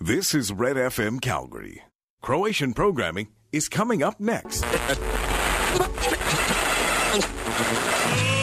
This is Red FM Calgary. Croatian programming is coming up next.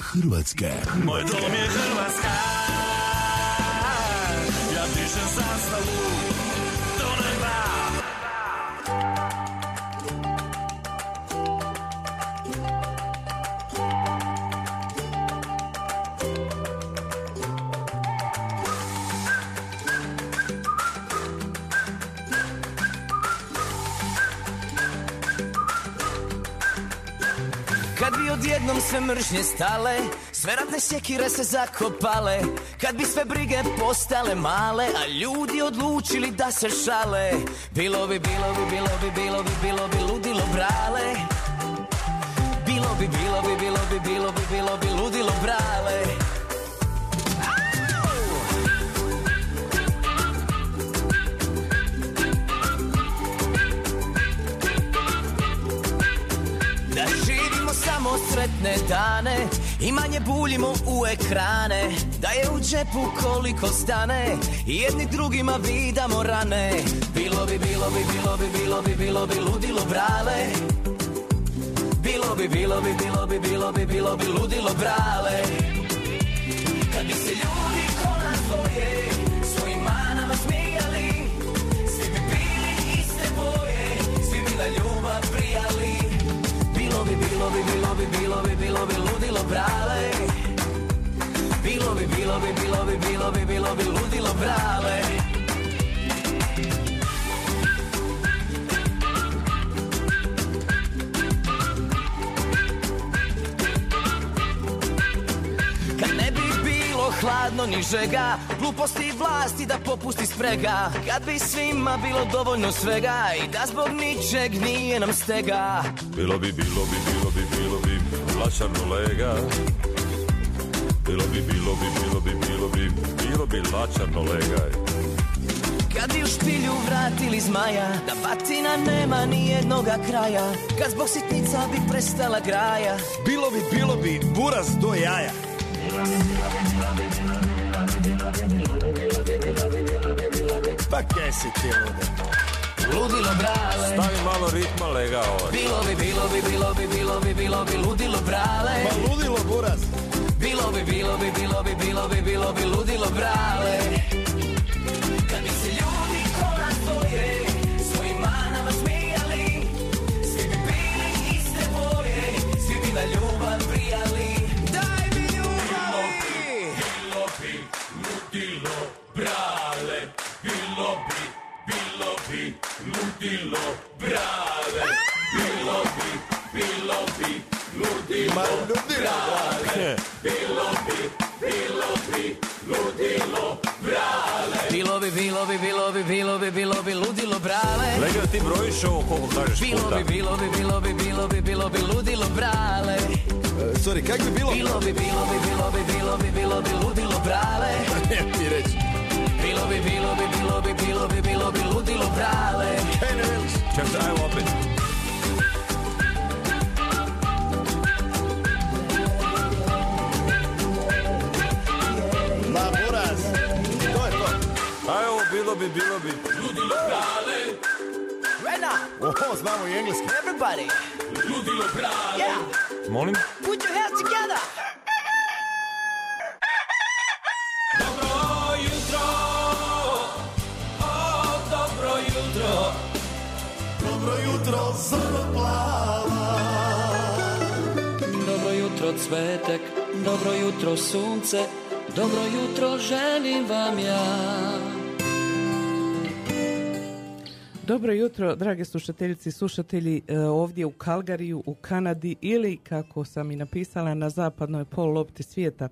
Hrvatske. Moj dom je Hrvatska, sve mržnje stale Sve ratne sjekire se zakopale. Kad bi sve brige postale male A ljudi odlučili da se šale. Bilo bi, bilo bi, bilo bi, bilo bi, bilo bi ludilo brale. Bilo bi, bilo bi, bilo bi, bilo bi, bilo bi ludilo brale samo sretne dane. I manje buljimo u ekrane. Da je u džepu koliko stane. Jedni drugima vidamo rane. Bilo bi, bilo bi, bilo bi, bilo bi, bilo bi ludilo brale. Bilo bi, bilo bi, bilo bi, bilo bi, bilo bi ludilo brale bi, bilo bi, bilo bi, ludilo brale. Bilo bi, bilo bi, bilo bi, bilo bi, bilo bi ludilo brale. Kad ne bi bilo hladno ni žega Gluposti vlasti da popusti sprega. Kad bi svima bilo dovoljno svega I da zbog ničeg nije nam stega. Bilo bi, bilo bi, bilo bi, bilo bi lačarno lega. Bilo bi, bilo bi, bilo bi, bilo bi, bilo bi lačarno lega. Kad bi u špilju vratili zmaja Da batina nema ni jednoga kraja. Kad zbog sitnica bi prestala graja. Bilo bi, bilo bi, buraz do jaja. Pa kaj si ti lude? Ludilo brale Stavi malo ritma lega ovaj Bilo bi, bilo bi, bilo bi, bilo bi, bilo bi ludilo brale Pa ludilo buraz. Bilo bi, bilo bi, bilo bi, bilo bi, bilo bi ludilo brale Kad bi se ljudi ko nas Svojim manama smijali Svi bi bili iste boje Svi bi na ljubav bilo bi, bilo bi ludilo brale, bilo bi, bilo bi ludilo brale. bilo bi, bilo bi ludilo brale. Bilo bi, bilo bi, bilo bi, bilo bi, bilo bi ludilo brale Lega ti brojiš ovo koliko kažeš Bilo puta bi, bilo bi, bilo bi, bilo bi, bilo bi ludilo brale E, Sorry, kak bi bilo? Bilo bi, bilo bi, bilo bi, bilo bi, bilo bi ludilo brale Ne mi reći. Bi, bilo bi, bilo bi, bilo bi, bilo bi ludilo prave Kaj ne veliš? Čak se, ajmo opet. Ma buraz, to je to. Pa ajmo, bilo bi, bilo bi. Ludilo prave Rena! Oho, znamo i engleski. Everybody! Ludilo prave Yeah! Molim? Put your hands together! Dobro jutro cvetak, dobro jutro sunce, dobro jutro želim vam ja. Dobro jutro, drage slušateljice i slušatelji, e, ovdje u Kalgariju, u Kanadi ili, kako sam i napisala, na zapadnoj pol lopti svijeta.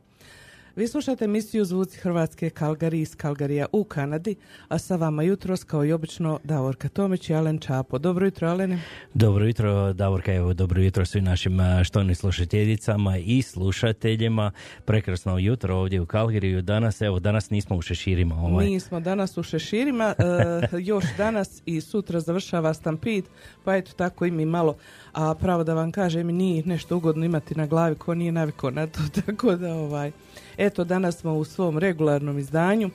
Vi slušate emisiju Zvuci Hrvatske Kalgari iz Kalgarija u Kanadi, a sa vama jutros, kao i obično, Davorka Tomić i Alen Čapo. Dobro jutro, Alene. Dobro jutro, Davorka, evo, dobro jutro svim našim štovnim slušateljicama i slušateljima. Prekrasno jutro ovdje u Kalgariju. Danas, evo, danas nismo u šeširima. Ovaj. Mi smo danas u Šeširima, e, još danas i sutra završava Stampid, pa eto tako i mi malo, a pravo da vam kažem, nije nešto ugodno imati na glavi ko nije navikao na to, tako da ovaj, eto danas smo u svom regularnom izdanju,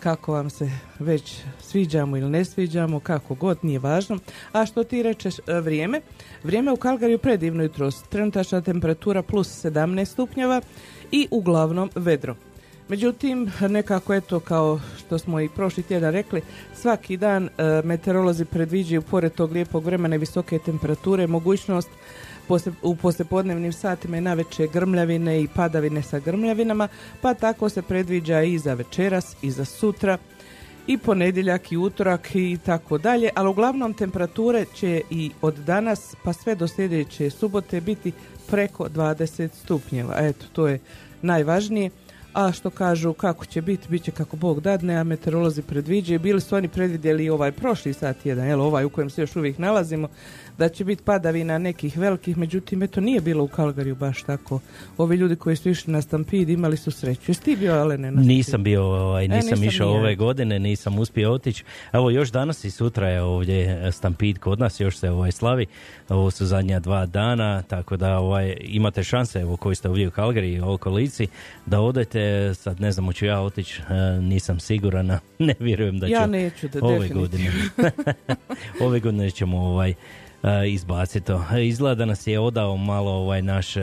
kako vam se već sviđamo ili ne sviđamo, kako god, nije važno. A što ti rečeš e, vrijeme? Vrijeme u Kalgariju predivno jutros, trenutačna temperatura plus 17 stupnjeva i uglavnom vedro. Međutim, nekako eto kao što smo i prošli tjedan rekli, svaki dan e, meteorolozi predviđaju pored tog lijepog vremena i visoke temperature mogućnost posle- u poslijepodnevnim satima i naveče grmljavine i padavine sa grmljavinama, pa tako se predviđa i za večeras i za sutra i ponedjeljak i utorak i tako dalje, ali uglavnom temperature će i od danas pa sve do sljedeće subote biti preko 20 stupnjeva. Eto, to je najvažnije. A što kažu kako će biti, bit će kako Bog dadne, a meteorolozi predviđaju. Bili su oni predvidjeli i ovaj prošli sat jedan, jel, ovaj u kojem se još uvijek nalazimo, da će biti padavina nekih velikih, međutim, eto nije bilo u Kalgariju baš tako. Ovi ljudi koji su išli na Stampid imali su sreću. Jesi ti bio, Alene, na Nisam bio, ovaj, E, nisam išao ove godine, nisam uspio otići. Evo još danas i sutra je ovdje Stampid kod nas, još se ovaj slavi. Ovo su zadnja dva dana, tako da ovaj, imate šanse, evo koji ste ovdje u Kalgari i okolici, da odete, sad ne znam, hoću ja otići, e, nisam siguran, ne vjerujem da ću Ja neću da ove definitivno. godine. ove godine ćemo ovaj e, izbaciti to. Izgleda da nas je odao malo ovaj naš e,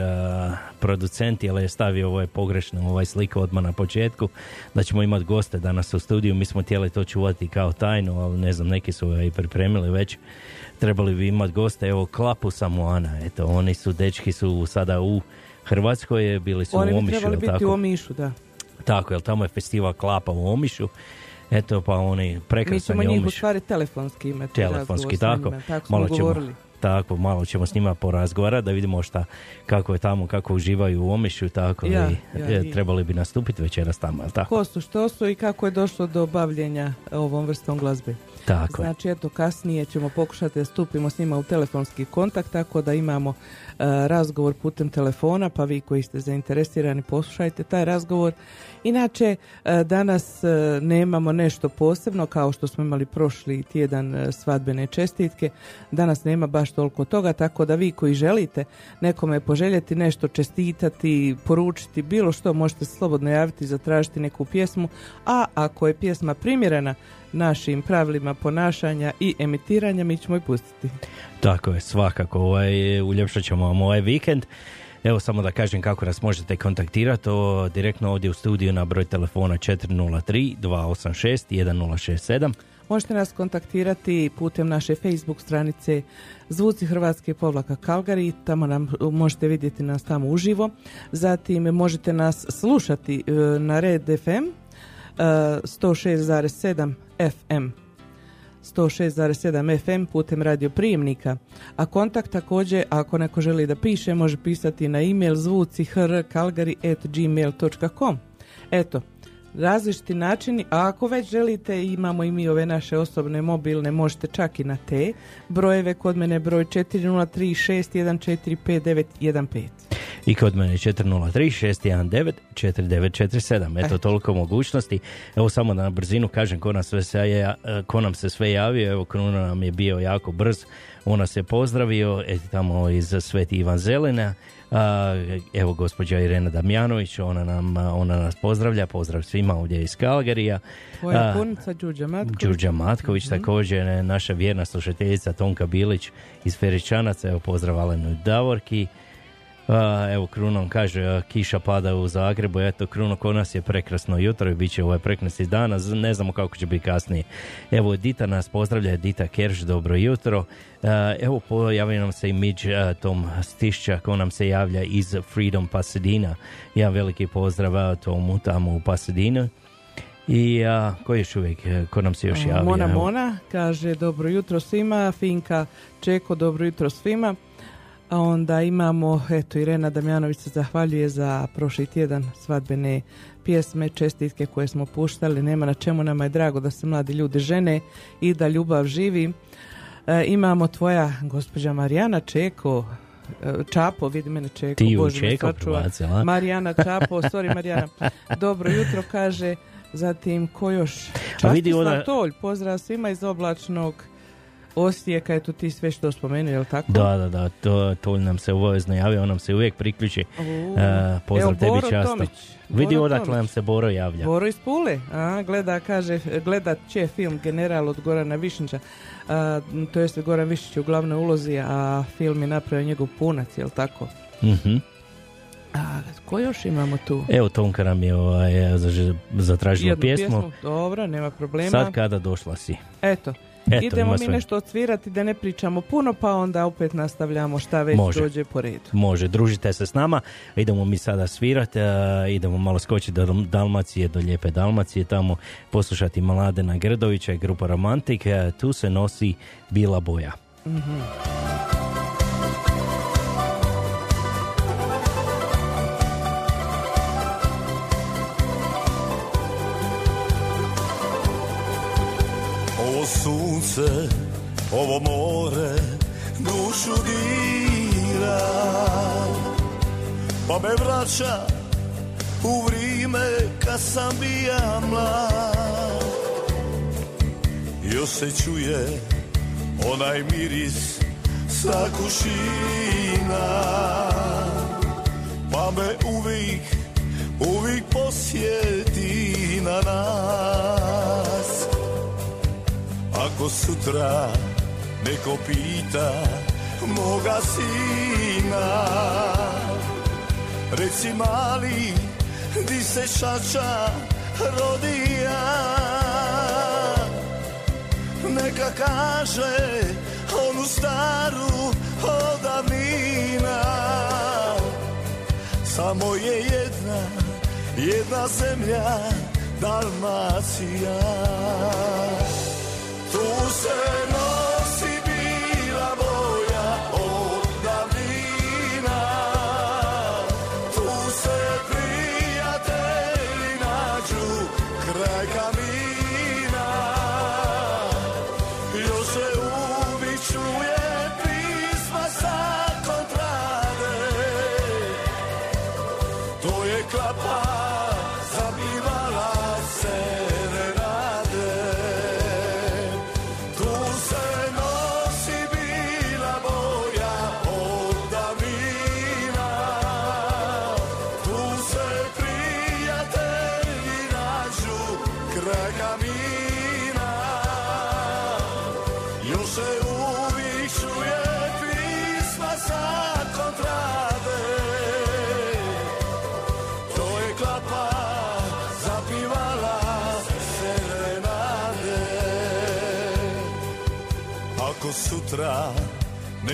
producent, jer je stavio ovaj pogrešno ovaj sliku odmah na početku, da ćemo imati goste danas u studiju. Mi smo htjeli to čuvati kao tajnu, ali ne znam, neki su ga i pripremili već. Trebali bi imati goste, evo Klapu Samoana, eto, oni su, dečki su sada u Hrvatskoj, bili su Oni u bi Omišu, trebali jel biti tako? u Omišu, da. Tako, jer tamo je festival Klapa u Omišu. Eto, pa oni Mi prekrasan ćemo njih u stvari telefonski imati. Telefonski, tako. njima, Tako malo ćemo, govorili. tako, malo ćemo s njima porazgovarati da vidimo šta, kako je tamo, kako uživaju u Omišu, tako Ja, i ja, e, i- trebali bi nastupiti večeras tamo, tako? Ko su, što su i kako je došlo do bavljenja ovom vrstom glazbe. Tako je. Znači, eto, kasnije ćemo pokušati da stupimo s njima u telefonski kontakt, tako da imamo razgovor putem telefona, pa vi koji ste zainteresirani poslušajte taj razgovor. Inače, e, danas e, nemamo nešto posebno, kao što smo imali prošli tjedan e, svadbene čestitke. Danas nema baš toliko toga, tako da vi koji želite nekome poželjeti nešto, čestitati, poručiti, bilo što, možete slobodno javiti, zatražiti neku pjesmu, a ako je pjesma primjerena našim pravilima ponašanja i emitiranja, mi ćemo i pustiti. Tako je, svakako, ovaj, uljepšat ćemo vam ovaj vikend. Evo samo da kažem kako nas možete kontaktirati, o, direktno ovdje u studiju na broj telefona 403 286 1067. Možete nas kontaktirati putem naše Facebook stranice Zvuci Hrvatske povlaka Kalgari, tamo nam možete vidjeti nas tamo uživo. Zatim možete nas slušati e, na Red FM 106,7 FM. 106,7 FM putem radio prijemnika. A kontakt također, ako neko želi da piše, može pisati na e-mail zvucihrkalgari.gmail.com Eto, različiti načini, a ako već želite, imamo i mi ove naše osobne mobilne, možete čak i na te brojeve, kod mene je broj 403-614-5915. I kod mene je 403 619 4947. Eto, toliko mogućnosti. Evo samo da na brzinu kažem ko, nas sve se, ja- ko nam se sve javio. Evo, Kruna nam je bio jako brz. On nas je pozdravio, eto tamo iz Sveti Ivan Zelena. Evo gospođa Irena Damjanović, ona, nam, ona nas pozdravlja, pozdrav svima ovdje iz Kalgarija. Tvoja punica Đuđa Matković. Đurđa Matković, također e, naša vjerna slušateljica Tonka Bilić iz Feričanaca, evo pozdrav Alenu Davorki. A, evo Krunom kaže, a, kiša pada u Zagrebu, eto Kruno, kod nas je prekrasno jutro i bit će ovaj prekrasni dan, ne znamo kako će biti kasnije. Evo Dita nas pozdravlja, Dita Kerš, dobro jutro. A, evo pojavio nam se i Midž Tom Stišća, ko nam se javlja iz Freedom Pasadena. Ja veliki pozdrav Tomu tamo u Pasadena. I a, ko je još uvijek, e, ko nam se još javlja? Mona Evo. Mona kaže dobro jutro svima, Finka Čeko dobro jutro svima. A onda imamo, eto Irena Damjanović se zahvaljuje za prošli tjedan svadbene pjesme, čestitke koje smo puštali, nema na čemu nama je drago da se mladi ljudi žene i da ljubav živi. E, imamo tvoja gospođa Marijana Čeko, e, Čapo, vidi mene Čeko, Ti Bože me Čeko sačuva. Marijana Čapo, sorry Marijana, dobro jutro kaže, zatim ko još? A vidi Častislav ona- Tolj, pozdrav svima iz oblačnog Osijeka, eto ti sve što spomenuo, je li tako? Da, da, da, to, to nam se obavezno javio, on nam se uvijek priključi. U, E, pozdrav evo, tebi Boro často. Tomić, Vidi Boro odakle Tomić. nam se Boro javlja. Boro iz Pule, a, gleda, kaže, gledat će film General od Gorana Višnjića, a, to jest Goran Višnjić je u glavnoj ulozi, a film je napravio njegov punac, jel tako? Mhm. A, ko još imamo tu? Evo Tonka nam je ovaj, zatražila Jednu pjesmu. Dobro, nema problema. Sad kada došla si. Eto, Eto, idemo mi nešto odsvirati da ne pričamo puno, pa onda opet nastavljamo šta već Može. dođe po redu. Može, družite se s nama. Idemo mi sada svirati, a, idemo malo skočiti do Dalmacije, do Lijepe Dalmacije, tamo poslušati Mladena Grdovića i grupa Romantik. a, Tu se nosi bila boja. Sunce, ovo more, dušu dira. Pa me vraća u vrijeme kad sam bija mlad. Još se čuje onaj miris sa kušina. Pa me uvijek, uvijek posjeti na nas ako sutra neko pita moga sina. Reci mali, di se šača rodija? Neka kaže onu staru odavnina Samo je jedna, jedna zemlja, Dalmacija tu se nosi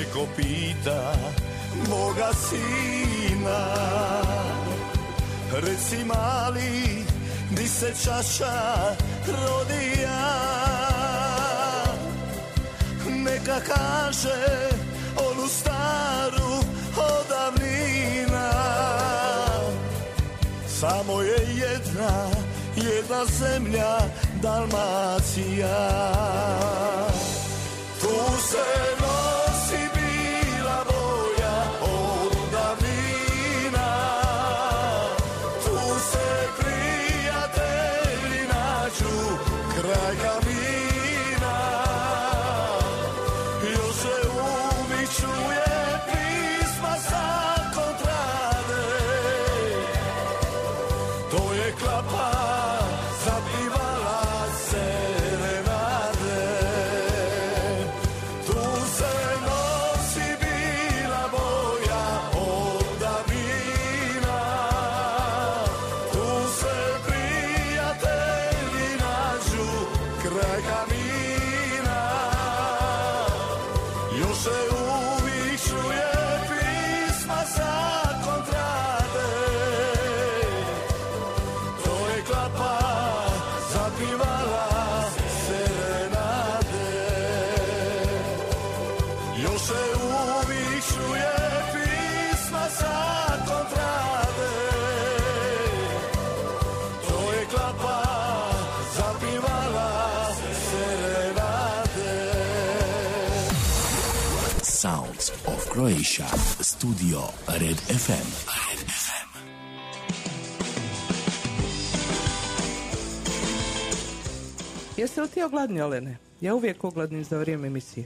neko pita moga sina Reci mali, di se čaša rodija Neka kaže onu staru odavnina Samo je jedna, jedna zemlja, Dalmacija. Tu se To je klapa Studio Red FM. Red FM. Jesi li ti ogladni, Olene? Ja uvijek ogladnim za vrijeme emisije.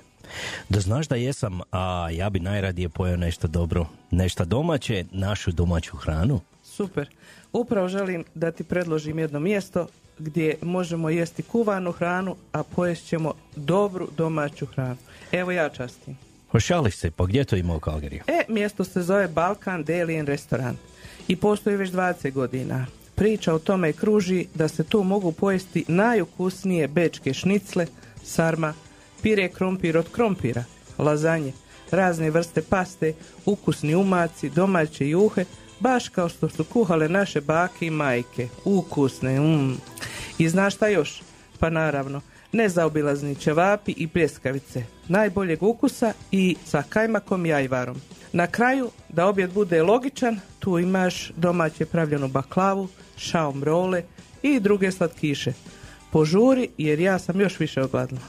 Da znaš da jesam, a ja bi najradije pojeo nešto dobro. Nešto domaće, našu domaću hranu. Super. Upravo želim da ti predložim jedno mjesto gdje možemo jesti kuvanu hranu, a pojest ćemo dobru domaću hranu. Evo ja častim. Ošališ se, pa gdje to ima u Kalgariju? E, mjesto se zove Balkan Deli and Restaurant i postoji već 20 godina. Priča o tome kruži da se tu mogu pojesti najukusnije bečke šnicle, sarma, pire krompir od krompira, lazanje, razne vrste paste, ukusni umaci, domaće juhe, baš kao što su kuhale naše bake i majke. Ukusne, mm. I znaš šta još? Pa naravno, nezaobilazni ćevapi i pljeskavice, najboljeg ukusa i sa kajmakom i ajvarom. Na kraju, da objed bude logičan, tu imaš domaće pravljenu baklavu, šaom role i druge slatkiše. Požuri jer ja sam još više ogladna.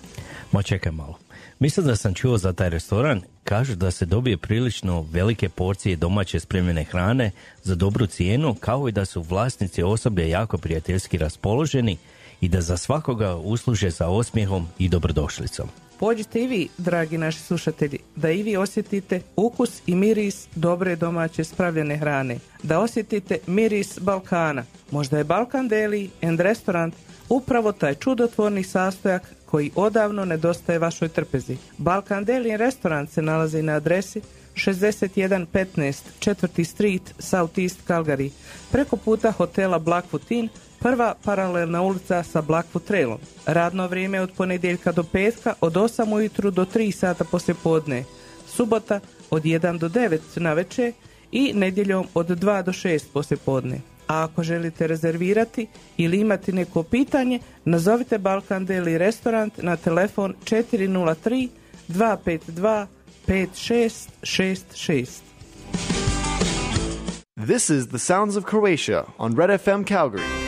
Ma čekaj malo. Mislim da sam čuo za taj restoran. Kažu da se dobije prilično velike porcije domaće spremljene hrane za dobru cijenu, kao i da su vlasnici osoblje jako prijateljski raspoloženi i da za svakoga usluže sa osmijehom i dobrodošlicom. Pođite i vi, dragi naši slušatelji, da i vi osjetite ukus i miris dobre domaće spravljene hrane. Da osjetite miris Balkana. Možda je Balkan Deli and Restaurant upravo taj čudotvorni sastojak koji odavno nedostaje vašoj trpezi. Balkan Deli Restaurant se nalazi na adresi 6115 4. Street, South East Calgary, preko puta hotela Blackfoot Inn, prva paralelna ulica sa Blackfoot Trailom. Radno vrijeme od ponedjeljka do petka od 8 ujutru do 3 sata poslje podne. Subota od 1 do 9 na večer i nedjeljom od 2 do 6 poslje podne. A ako želite rezervirati ili imati neko pitanje, nazovite Balkan Deli Restaurant na telefon 403 252 5666. This is the sounds of Croatia on Red FM Calgary.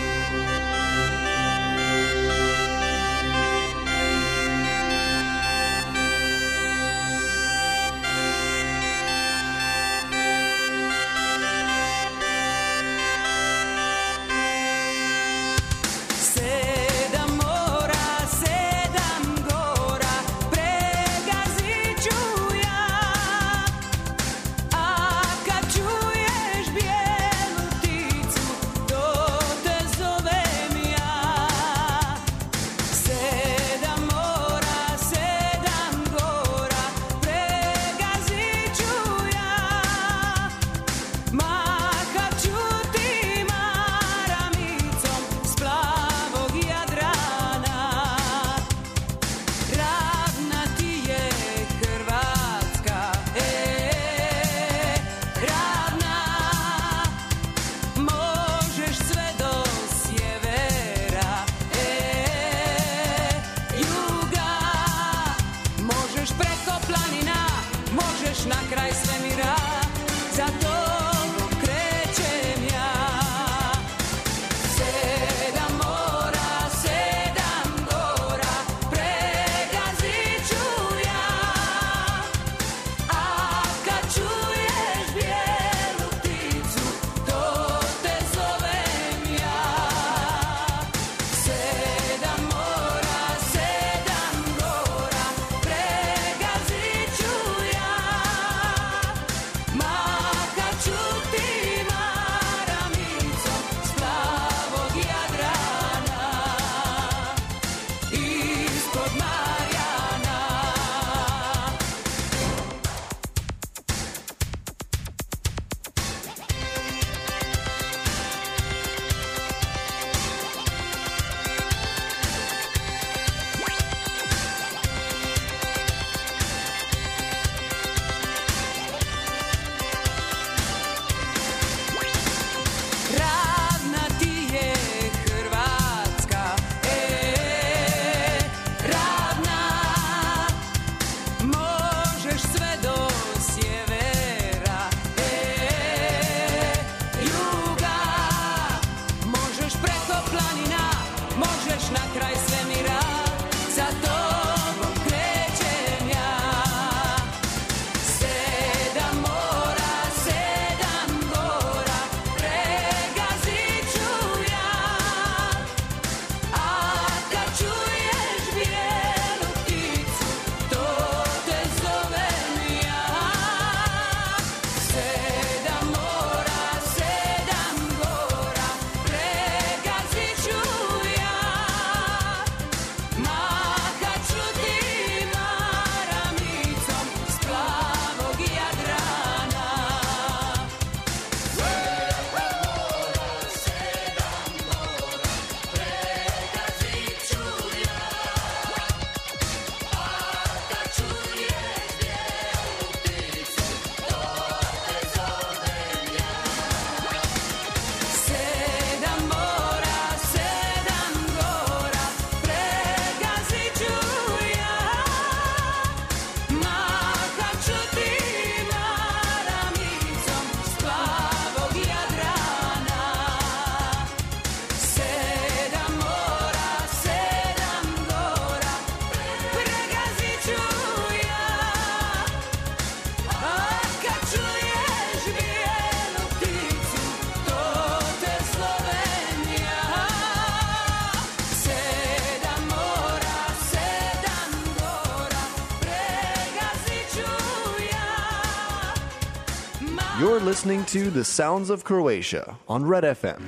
Listening to The Sounds of Croatia on Red FM.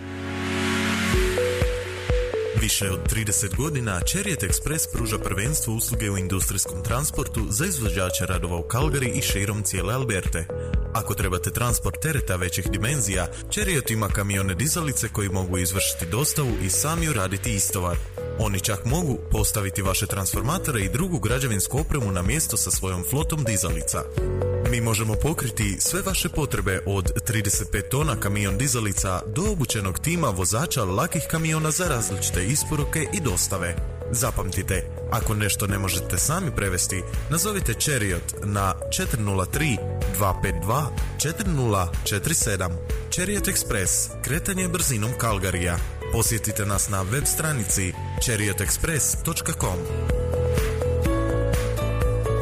Više od 30 godina Chariot Express pruža prvenstvo usluge u industrijskom transportu za izvođače radova u Calgary i širom cijele Alberte. Ako trebate transport tereta većih dimenzija, Chariot ima kamione dizalice koji mogu izvršiti dostavu i sami uraditi istovar. Oni čak mogu postaviti vaše transformatore i drugu građevinsku opremu na mjesto sa svojom flotom dizalica. Mi možemo pokriti sve vaše potrebe od 35 tona kamion dizalica do obučenog tima vozača lakih kamiona za različite isporuke i dostave. Zapamtite, ako nešto ne možete sami prevesti, nazovite Chariot na 403 252 4047. Chariot Express, kretanje brzinom Kalgarija. Posjetite nas na web stranici chariotexpress.com.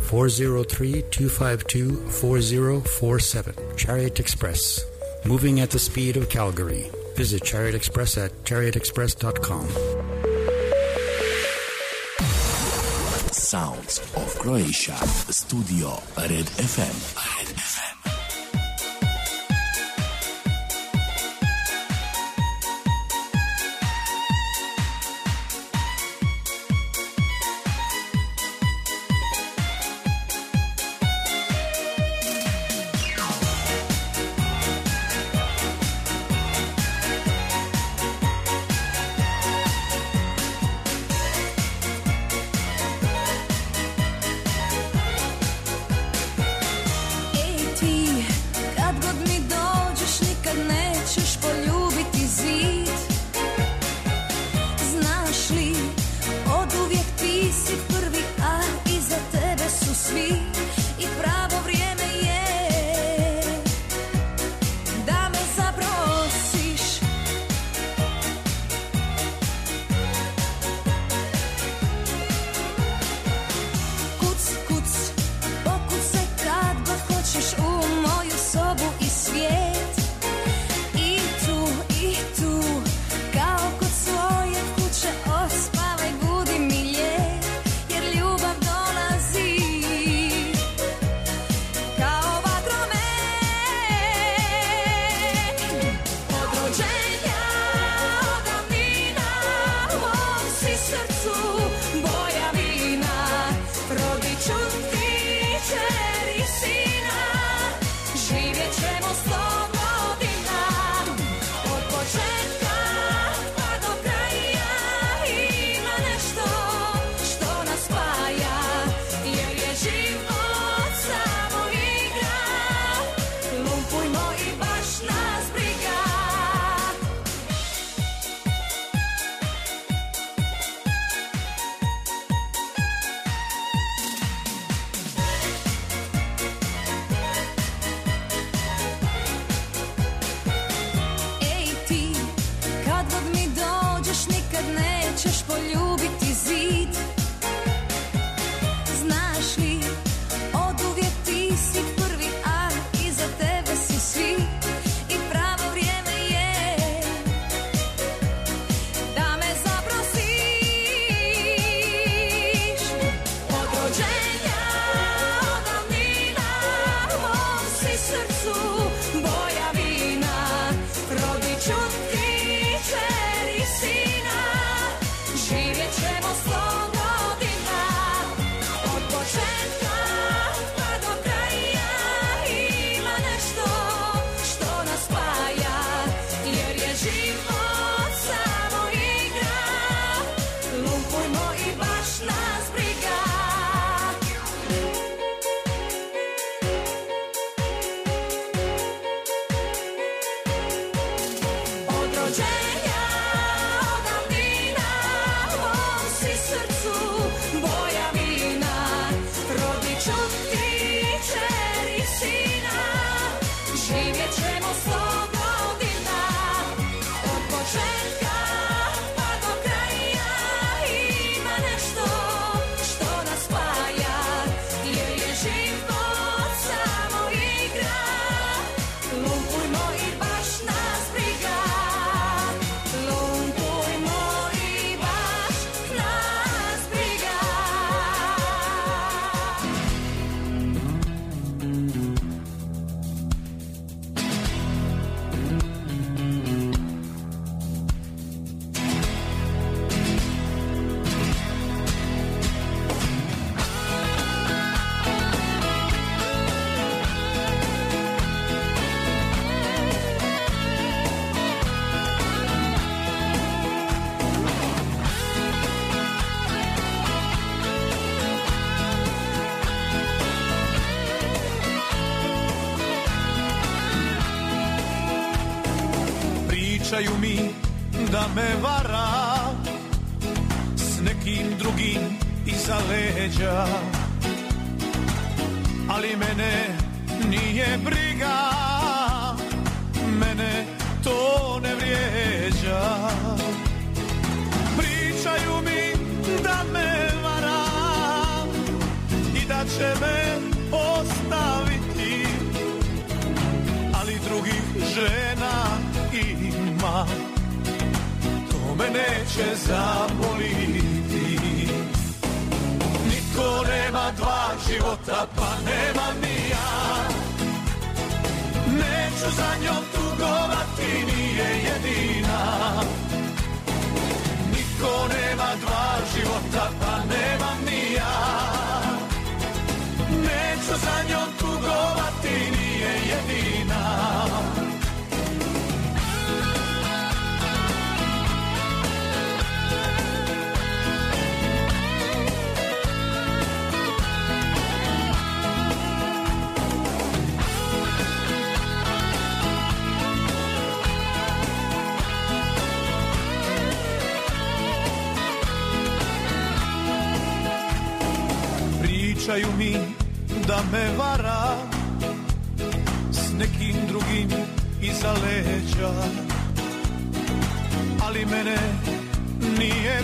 403 252 4047. Chariot Express. Moving at the speed of Calgary. Visit Chariot Express at chariotexpress.com. Sounds of Croatia. Studio Red FM. Red nećeš poljubiti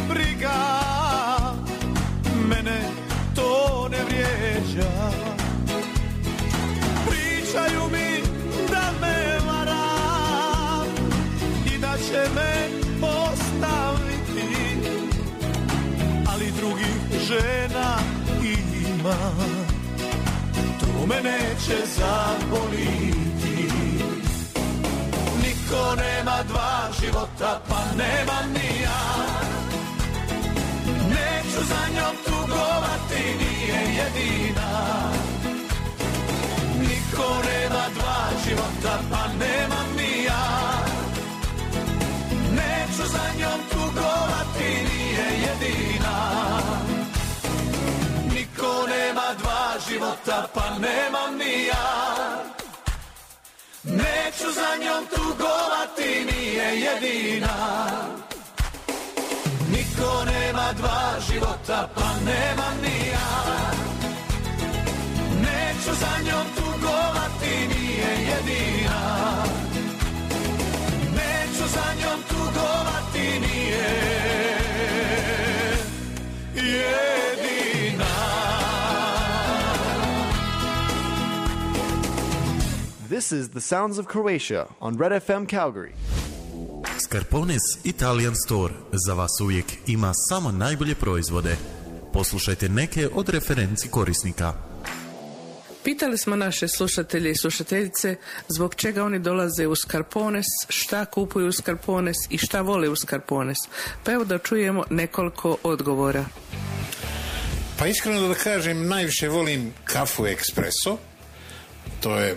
briga Mene to ne vrijeđa. Pričaju mi da me vara I da će me ostaviti Ali drugih žena ima. To me neće zaboliti. Niko nema dva života pa nemam ni ja za njom tugovati, nije jedina. Niko nema dva života pa nemam ni ja. Neću za njom tugovati, nije jedina. Niko nema dva života pa nemam ni ja. Neću za njom tugovati, nije jedina Nema dva života pa ni ja. Neću za njom tugovati, nije jedina. Neću za njom tugovati, nije jedina. This is the sounds of Croatia on Red FM Calgary. Scarpones Italian Store za vas uvijek ima samo najbolje proizvode. Poslušajte neke od referenci korisnika. Pitali smo naše slušatelje i slušateljice zbog čega oni dolaze u Skarpones, šta kupuju u Skarpones i šta vole u Skarpones. Pa evo da čujemo nekoliko odgovora. Pa iskreno da kažem, najviše volim kafu ekspreso. To je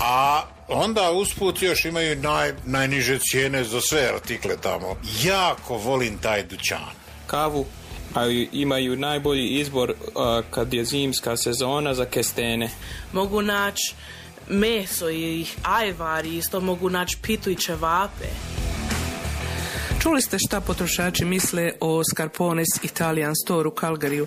A onda usput još imaju naj, najniže cijene za sve artikle tamo. Jako volim taj dućan. Kavu a imaju najbolji izbor uh, kad je zimska sezona za kestene. Mogu naći meso i ajvar, isto mogu naći pitu i ćevape. Čuli ste šta potrošači misle o Scarpones Italian Store u Calgaryju.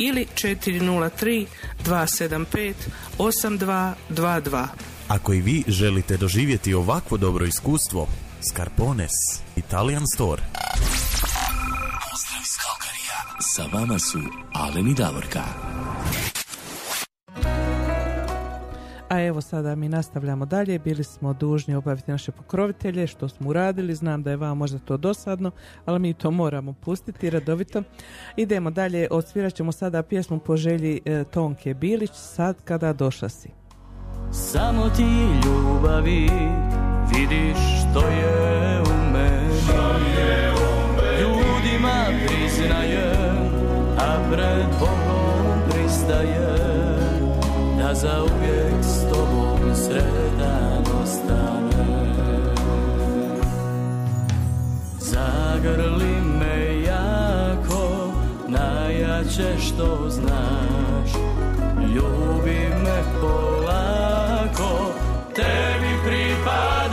ili 403 275 8222. Ako i vi želite doživjeti ovakvo dobro iskustvo, Scarpones Italian Store. Pozdrav iz Kalkarija. Sa vama su Alen i Davorka. A evo sada mi nastavljamo dalje, bili smo dužni obaviti naše pokrovitelje, što smo uradili, znam da je vama možda to dosadno, ali mi to moramo pustiti redovito. Idemo dalje, odsvirat ćemo sada pjesmu po želji e, Tonke Bilić, sad kada došla si. Samo ti ljubavi vidiš što je u meni. Ljudima priznajem, a pred Bogom pristajem Da zauvijek tobom sretan ostane. Zagrli me jako, najjače što znaš. Ljubi me polako, tebi pripada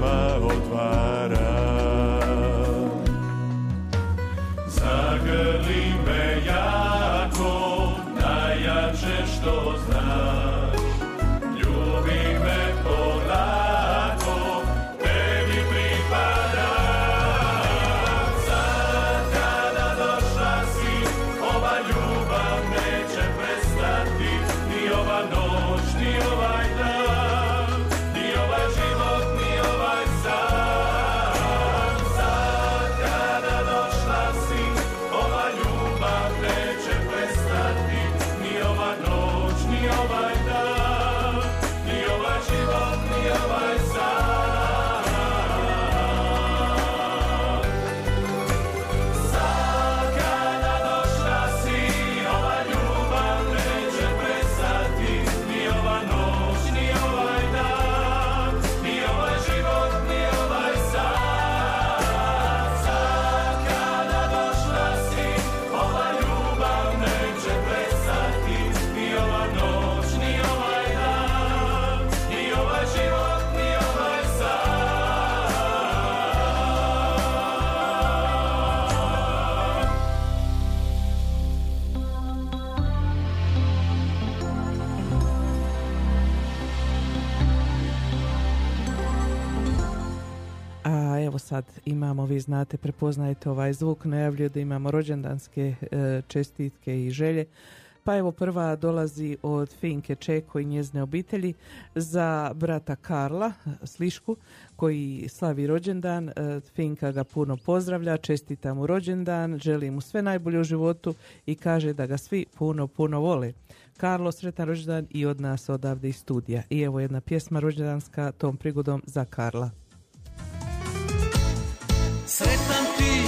pred svima imamo, vi znate, prepoznajete ovaj zvuk, najavljuje da imamo rođendanske e, čestitke i želje. Pa evo prva dolazi od Finke Čeko i njezne obitelji za brata Karla Slišku koji slavi rođendan. E, Finka ga puno pozdravlja, čestita mu rođendan, želi mu sve najbolje u životu i kaže da ga svi puno, puno vole. Karlo, sretan rođendan i od nas odavde iz studija. I evo jedna pjesma rođendanska tom prigodom za Karla. Sretan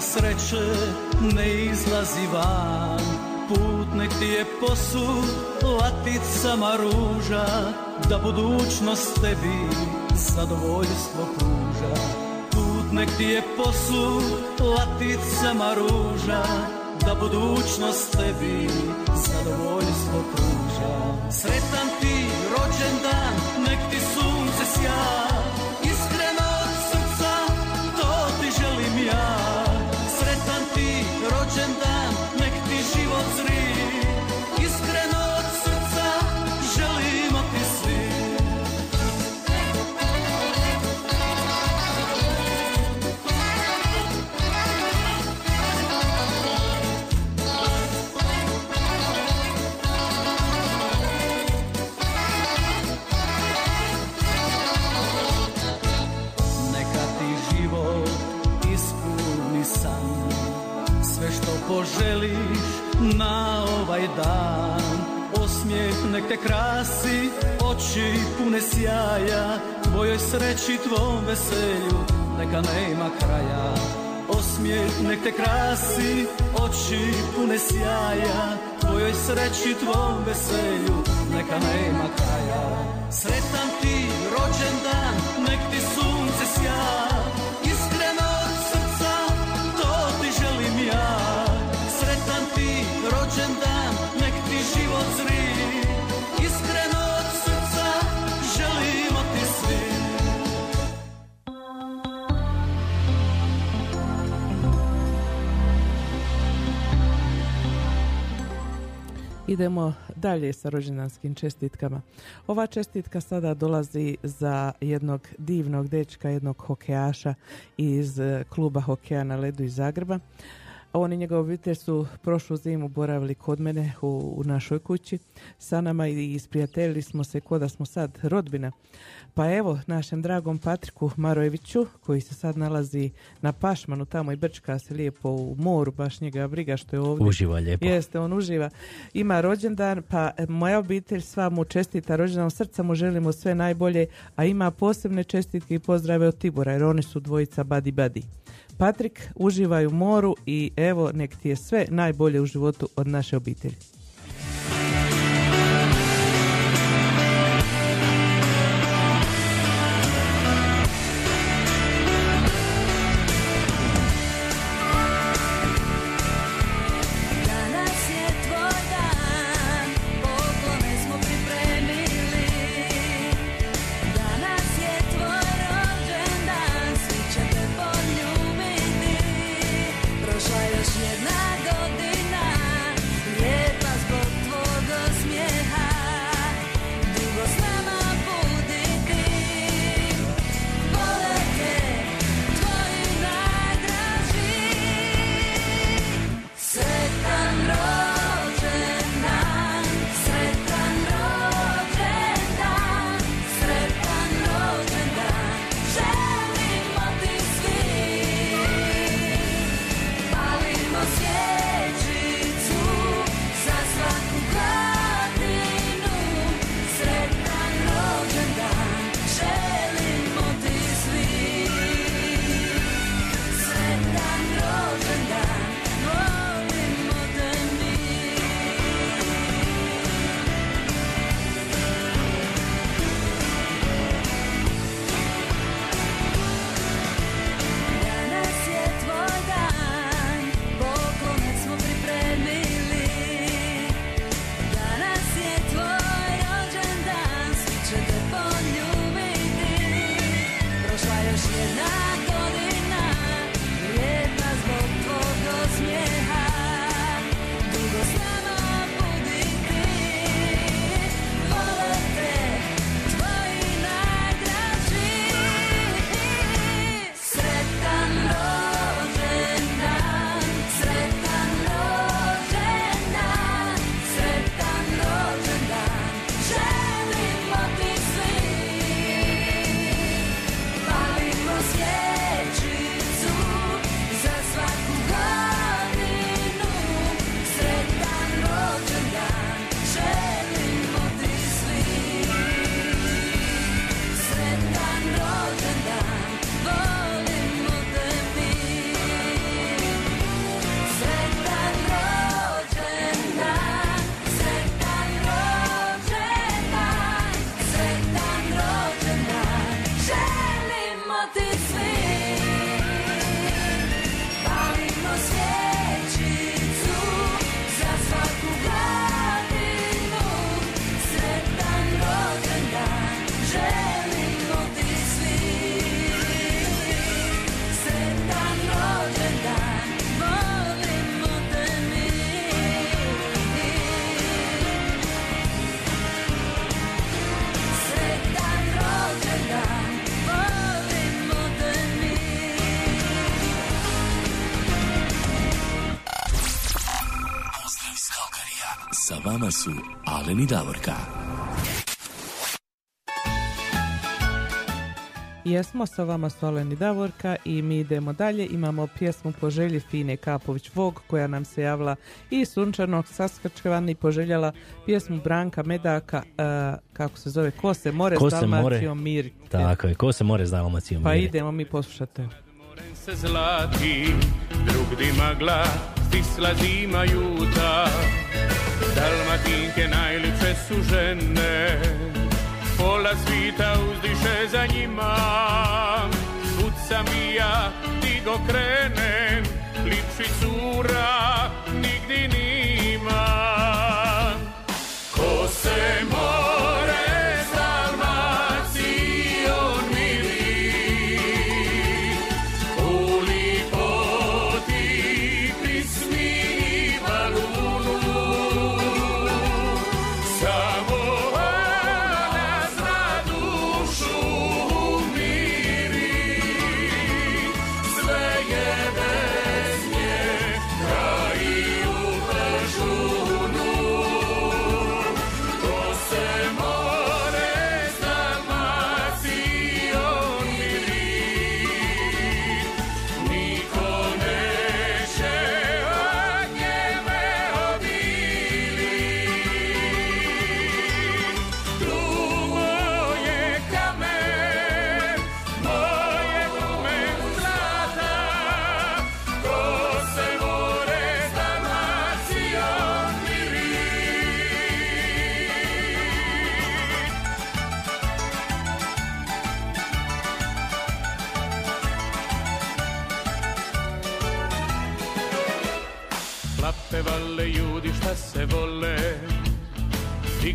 sreće ne izlazi van. Put nek ti je posud laticama ruža Da budućnost tebi zadovoljstvo pruža. Put nek ti je posud laticama ruža Da budućnost tebi zadovoljstvo pruža. Sretan ti dan. Osmijeh nek te krasi, oči pune sjaja. Tvojoj sreći, tvom veselju, neka nema kraja. Osmijeh nek te krasi, oči pune sjaja. Tvojoj sreći, tvom veselju, neka nema kraja. Sretan ti rođendan, nek ti sunce Idemo dalje sa rođendanskim čestitkama. Ova čestitka sada dolazi za jednog divnog dečka, jednog hokejaša iz eh, kluba hokeja na ledu iz Zagreba. On i njegov obitelj su prošlu zimu boravili kod mene u, u našoj kući sa nama i isprijateljili smo se ko da smo sad rodbina. Pa evo, našem dragom Patriku Marojeviću, koji se sad nalazi na Pašmanu, tamo i brčka se lijepo u moru, baš njega briga što je ovdje. Uživa lijepo. Jeste, on uživa. Ima rođendan, pa e, moja obitelj sva mu čestita rođendan, srca mu želimo sve najbolje, a ima posebne čestitke i pozdrave od Tibora, jer oni su dvojica badi badi. Patrik, uživaj u moru i evo, nek ti je sve najbolje u životu od naše obitelji. Vama su Alen i Davorka. Jesmo sa vama su Alen i Davorka i mi idemo dalje. Imamo pjesmu po želji Fine Kapović Vog koja nam se javila i Sunčanog Saskačevan i poželjela pjesmu Branka Medaka e, kako se zove Ko se more Ko s more- Dalmacijom mir. Tako je, ko se more s Dalmacijom Pa idemo mi poslušati. Se zlati, drugdi magla, stisla zima juta. Dalmatinke najljepše su žene, pola svita uzdiše za njima. Svud sam i ja, ti go krenem, lipši cura, nigdi nima.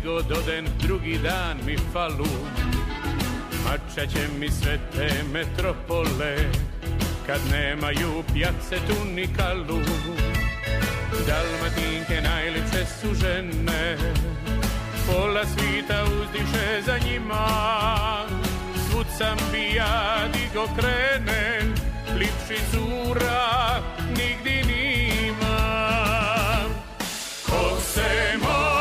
Di god odem drugi dan mi falu. Mača će mi sve te metropole Kad nemaju pjace tu ni kalu. Dalmatinke najljepše su žene Pola svita uzdiše za njima. Svud sam bi ja di go krenem Lipši cura nigdi nima. Ko se more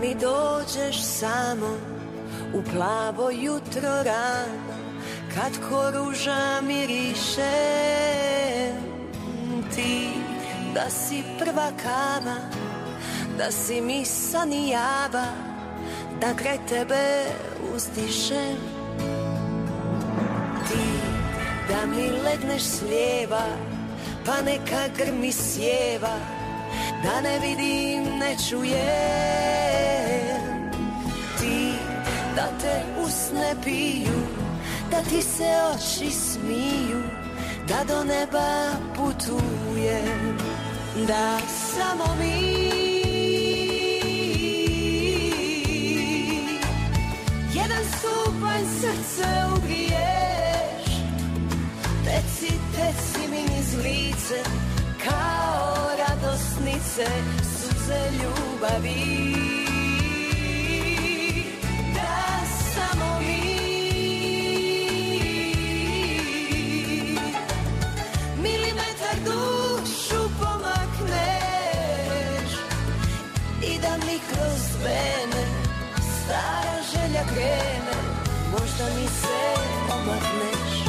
mi dođeš samo u plavo jutro rano kad ko ruža miriše. Ti da si prva kava da si mi san i java da kraj tebe uzdišem. Ti da mi legneš s lijeva pa neka grmi sjeva da ne vidim, ne čujem usne piju, da ti se oči smiju Da do neba putujem, da samo mi. Jedan stupanj srce ugriješ Teci, teci mi niz lice Kao radosnice suze ljubavi vene Stara želja krene Možda mi se omakneš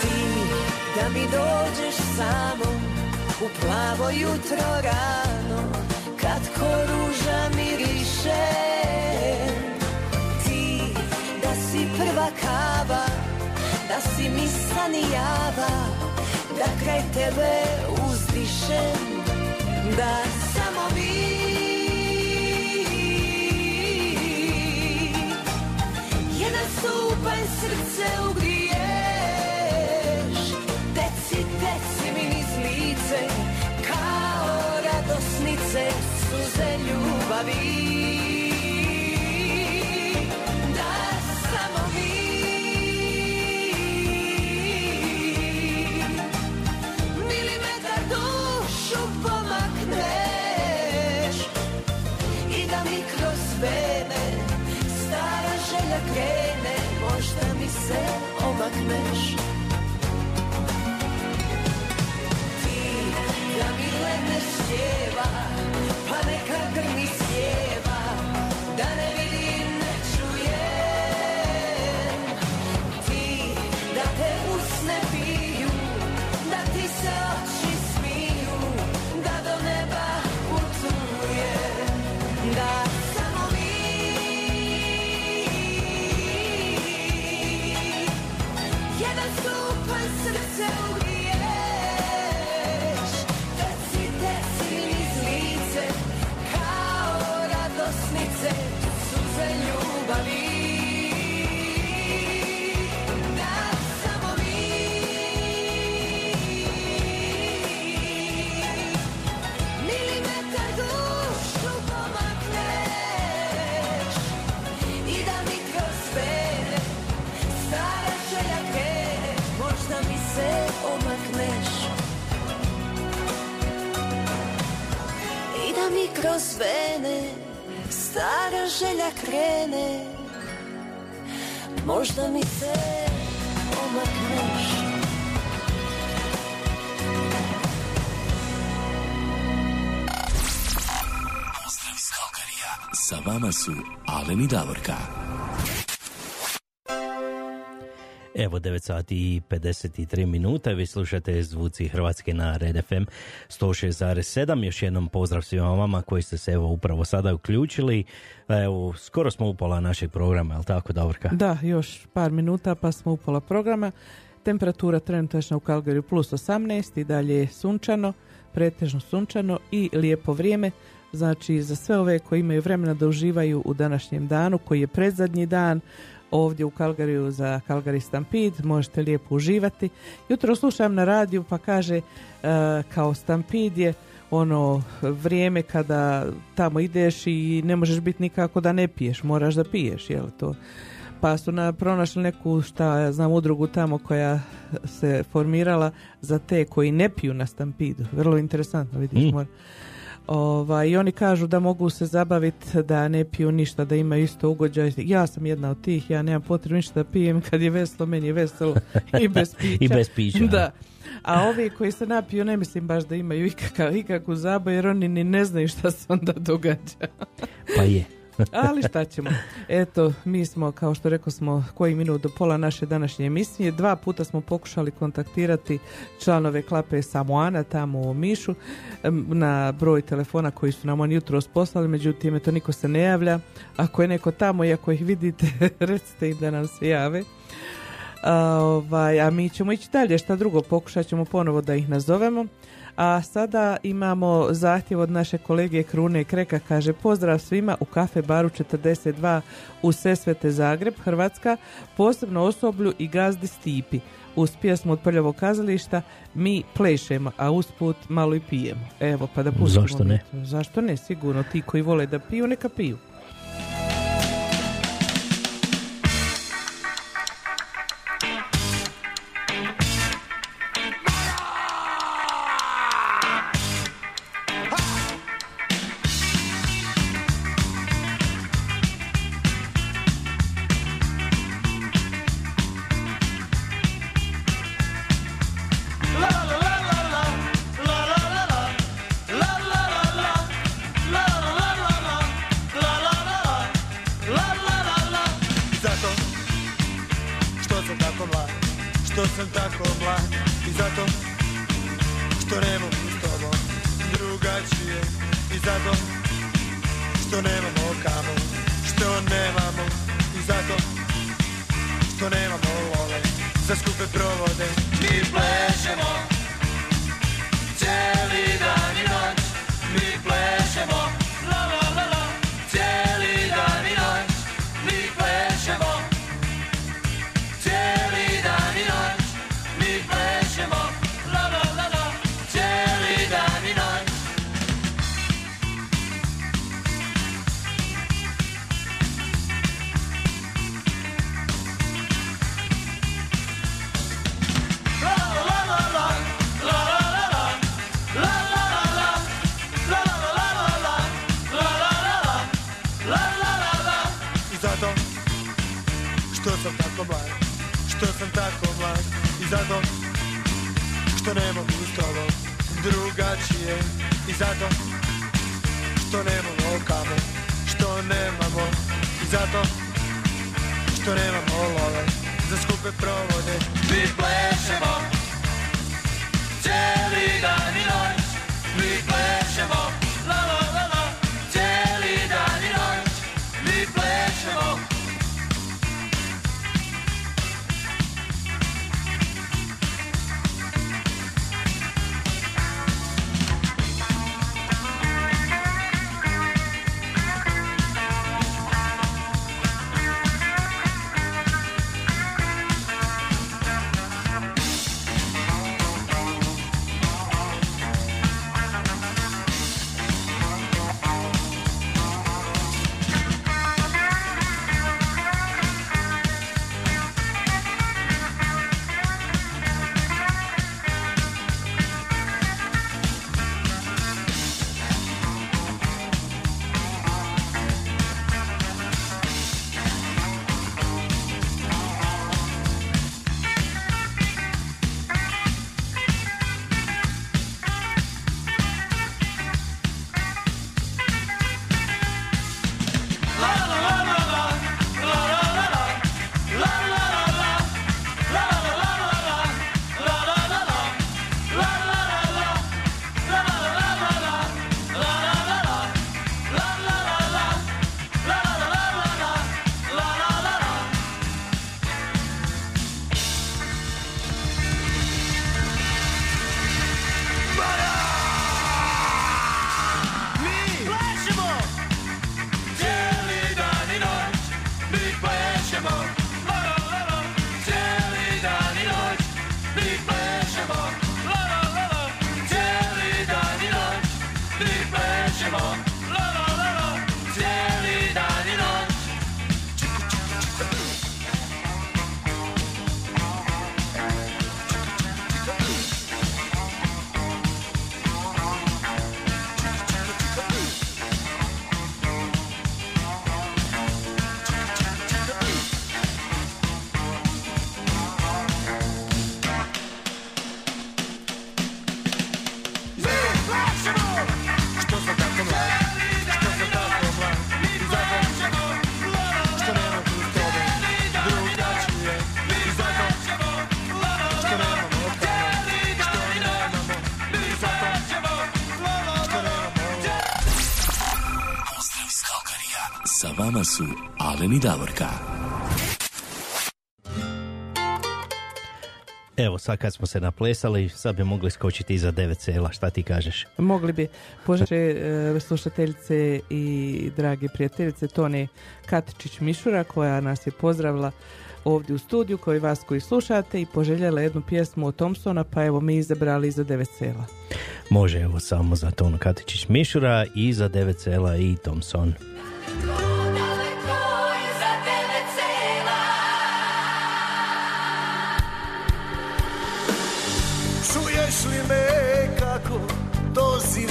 Ti da mi dođeš samo plavo jutro rano Kad ko ruža miriše. Ti da si prva kava Da si mi san i java Da kraj tebe uzdišem. Da samo vi. Jedan stupanj srce ugriješ radosnice suze ljubavi Da samo vi Milimetar dušu pomakneš I da mi kroz vene Stara želja krene Možda mi se omakneš neka grmi vama su Alen i Davorka. Evo 9 sati i 53 minuta, vi slušate zvuci Hrvatske na Red FM 106.7. Još jednom pozdrav svima vama koji ste se evo upravo sada uključili. Evo, skoro smo upola našeg programa, je li tako Davorka? Da, još par minuta pa smo u pola programa. Temperatura trenutačna u Calgary plus 18 i dalje je sunčano, pretežno sunčano i lijepo vrijeme. Znači za sve ove koji imaju vremena da uživaju u današnjem danu koji je predzadnji dan ovdje u Kalgariju za Calgary Stampede, možete lijepo uživati. Jutro slušam na radiju pa kaže e, kao Stampede je ono vrijeme kada tamo ideš i ne možeš biti nikako da ne piješ, moraš da piješ, jel to? Pa su na, pronašli neku, šta ja znam, udrugu tamo koja se formirala za te koji ne piju na Stampidu. Vrlo interesantno, vidiš, Mm. mora. Ovaj, I oni kažu da mogu se zabaviti da ne piju ništa, da imaju isto ugođaj. Ja sam jedna od tih, ja nemam potrebu ništa da pijem kad je veselo, meni je veselo i bez pića. I bez pića, Da. A ovi koji se napiju ne mislim baš da imaju ikakav, ikakvu zabavu jer oni ni ne znaju šta se onda događa. Pa je. Ali šta ćemo. Eto, mi smo, kao što rekao smo, koji minut do pola naše današnje emisije. Dva puta smo pokušali kontaktirati članove klape Samoana tamo u Mišu na broj telefona koji su nam on jutro poslali, međutim, eto, niko se ne javlja. Ako je neko tamo i ako ih vidite, recite im da nam se jave. A, ovaj, a mi ćemo ići dalje, šta drugo, pokušat ćemo ponovo da ih nazovemo. A sada imamo zahtjev od naše kolege Krune Kreka, kaže pozdrav svima u kafe baru 42 u Sesvete Zagreb, Hrvatska, posebno osoblju i gazdi Stipi. Uz pjesmu od Prljavog kazališta mi plešemo, a usput malo i pijemo. Evo, pa da pustimo. Zašto ne? Zašto ne? Sigurno, ti koji vole da piju, neka piju. i Davorka. Evo, sad kad smo se naplesali, sad bi mogli skočiti iza 9 cela, šta ti kažeš? Mogli bi. Pože e, slušateljice i dragi prijateljice Toni Katičić Mišura koja nas je pozdravila ovdje u studiju koji vas koji slušate i poželjela jednu pjesmu od Thompsona pa evo mi izabrali za devet cela. Može evo samo za Tonu Katičić Mišura i za devet cela i Thompson.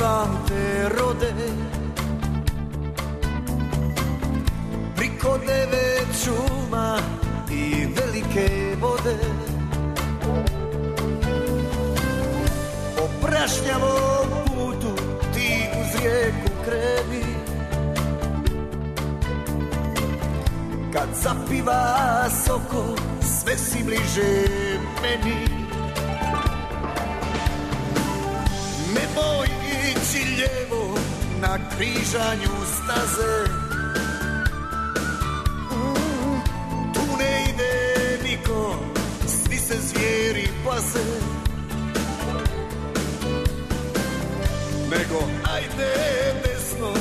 sante rode. Priko deve čuma i velike vode. Po prašnjavom putu ti uz rijeku krevi Kad zapiva soko sve si bliže meni. lijevo na križanju staze. Tu ne ide niko, svi se zvijeri paze. Nego ajde desno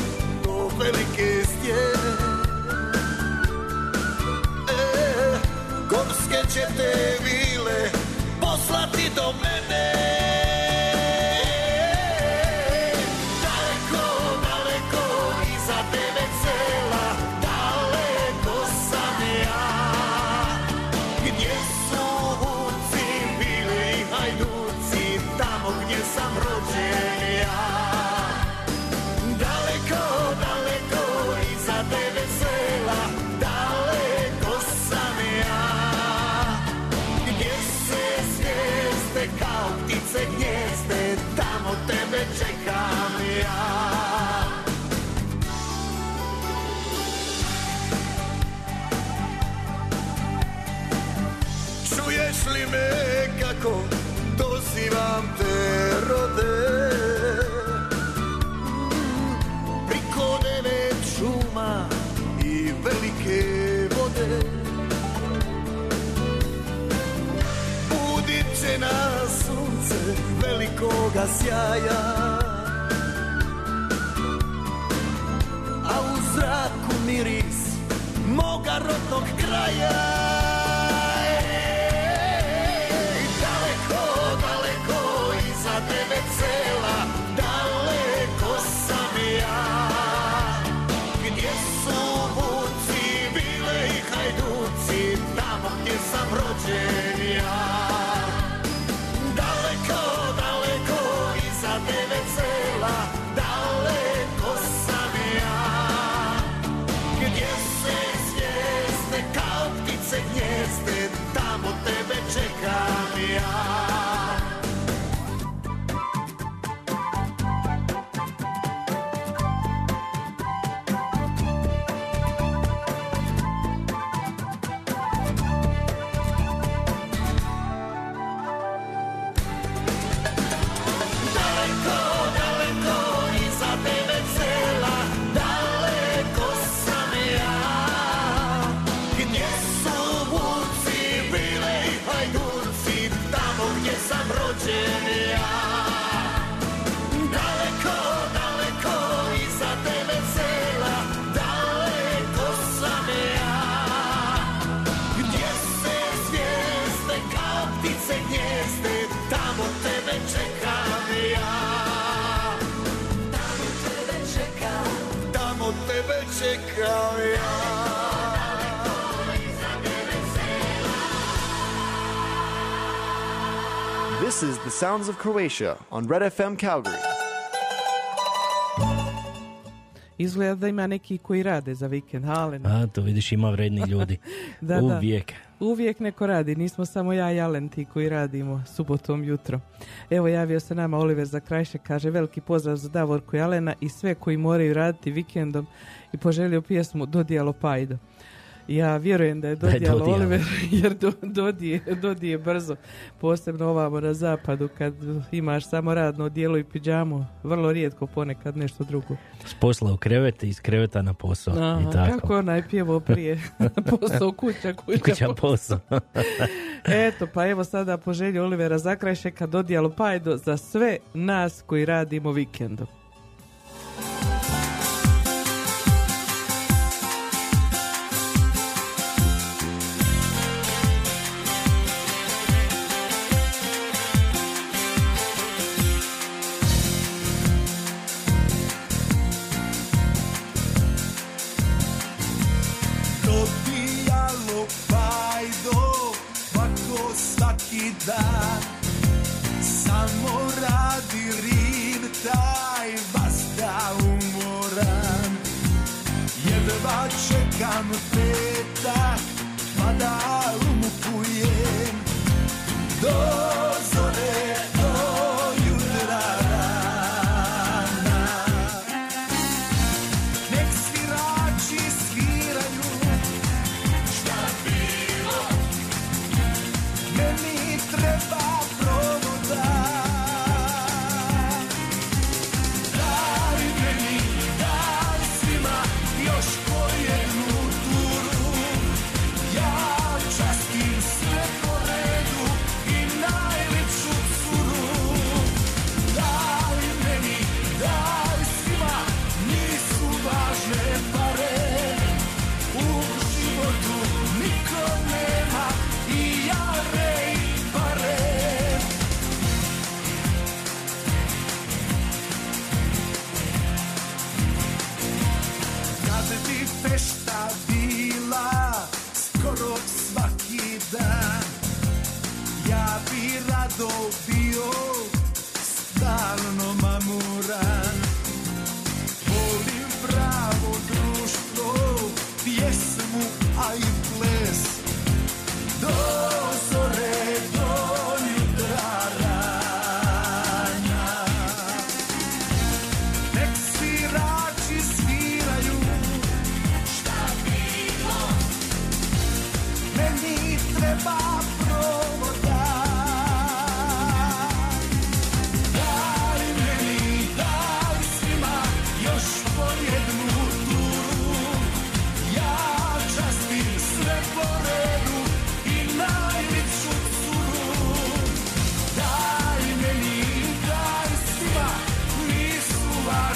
do velike stjene e, Gorske će te vile poslati do mene. Velikoga sjaja. A u zraku miris moga rodnog kraja is The Sounds of Croatia on Red FM Calgary. Izgleda da ima neki koji rade za vikend, Alen. A, to vidiš, ima vredni ljudi. Da, da. Uvijek. Uvijek neko radi, nismo samo ja i Alen ti koji radimo subotom jutro. Evo javio se nama Oliver za krajše, kaže veliki pozdrav za Davorku i Alena i sve koji moraju raditi vikendom i poželio pjesmu Dodijalo Pajdo. Ja vjerujem da je dodijalo. Oliver jer do, dodije, dodije brzo, posebno ovamo na zapadu kad imaš samo radno dijelo i pidžamu, vrlo rijetko ponekad nešto drugo. S posla u krevet i iz kreveta na posao. Aha, I tako. kako onaj pjevo prije posao kuća, kuća, Kuća posao. Eto, pa evo sada po želji Olivera Zakrajšeka dodijalo pajdo za sve nas koji radimo vikendom. Svaki dan. Samo radi rim Taj basta umoran. Jedva čekam petak Pa da umukujem Do zore, mlado bio stalno mamuran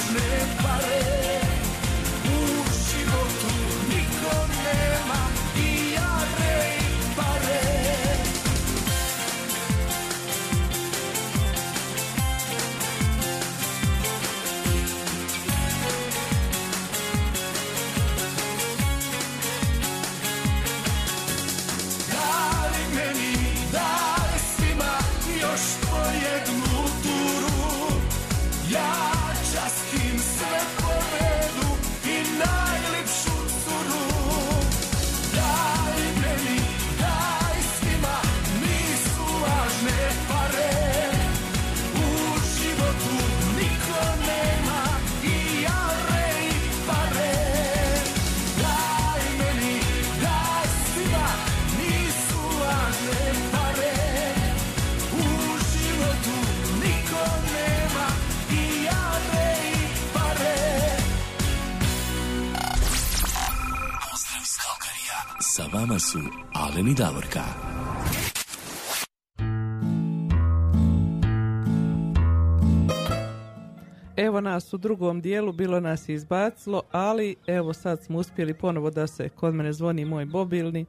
važne pare Evo nas u drugom dijelu, bilo nas je izbacilo, ali evo sad smo uspjeli ponovo da se kod mene zvoni moj mobilni.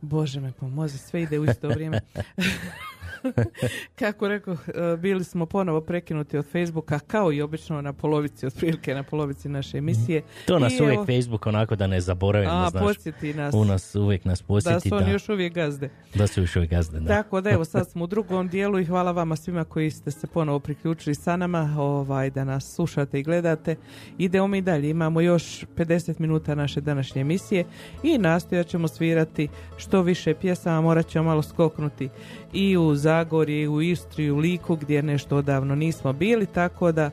Bože me pomozi, sve ide u isto vrijeme. Kako rekao, e, bili smo ponovo prekinuti od Facebooka, kao i obično na polovici, otprilike na polovici naše emisije. To nas I uvijek evo- Facebook onako da ne zaboravimo, A, znaš. podsjeti nas. U nas uvijek nas Da podsjeti su oni još uvijek gazde. da su još uvijek gazde. Da. Tako da evo sad smo u drugom dijelu i hvala vama svima koji ste se ponovo priključili sa nama, ovaj, da nas slušate i gledate. Idemo mi dalje, imamo još 50 minuta naše današnje emisije i nastojat ćemo svirati što više pjesama, morat ćemo malo skoknuti i u Zagorje, u Istri, i u Liku gdje nešto odavno nismo bili, tako da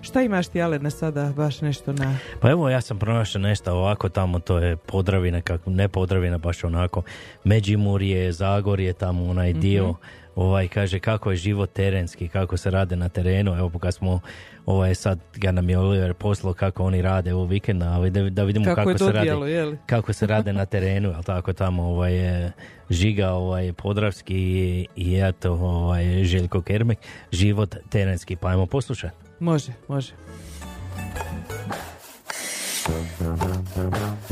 šta imaš ti Alene sada baš nešto na... Pa evo ja sam pronašao nešto ovako tamo, to je Podravina, kako, ne Podravina, baš onako Međimurje, Zagorje, tamo onaj Mhm. dio, ovaj kaže kako je život terenski, kako se rade na terenu, evo kad smo ovaj sad ga nam je Oliver poslao kako oni rade u vikend, ali da, da vidimo Kako kako, se rade, li? kako se rade na terenu, jel tako tamo ovaj Žiga ovaj Podravski i, i eto ovaj Željko Kermek, život terenski, pa ajmo poslušati. Može, može.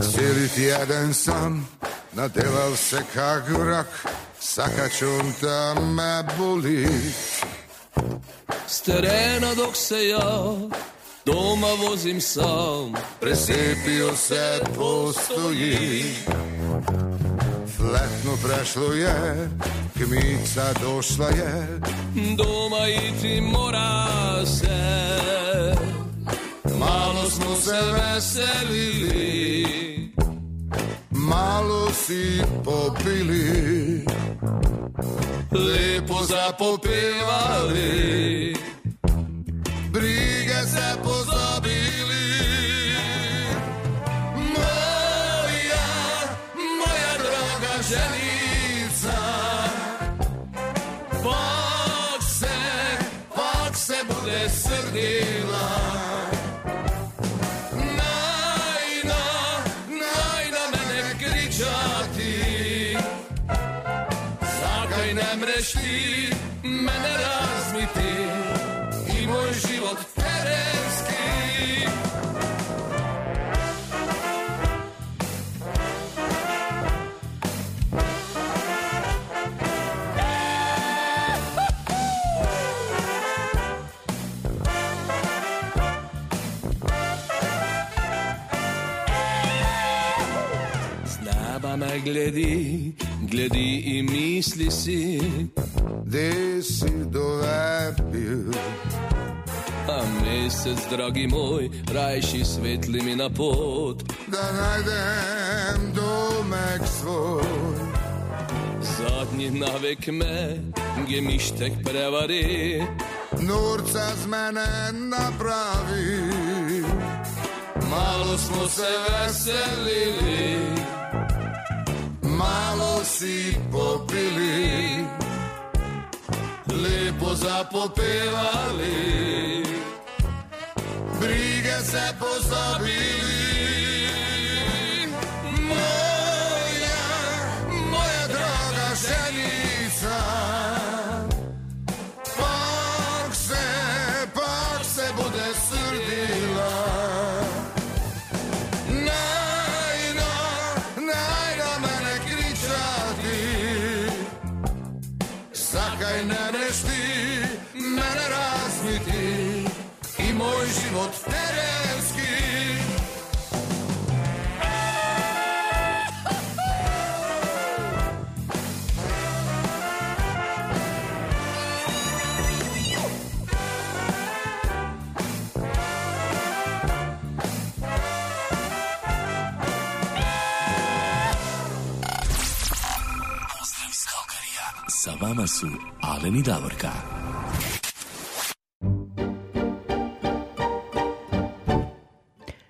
Cijeli tjedan sam nadeval se kak vrak, sakačun ta me boli. S terena dok se ja doma vozim sam. Presipio se postoji, fletno prešlo je, kmica došla je, Doma ići mora se. Malo smo se veselili, malo si popili, Lijepo zapopevali brige se pozabili. Mesec, dragi moj, rajši svetli mi na pot. Da najdem domek svoj. Zadnji navek me, gemištek prevari. Norca z mene napravi. Malo smo se veselili. Malo si popili. Lepo zapopevali Brige vama su Alen i Davorka.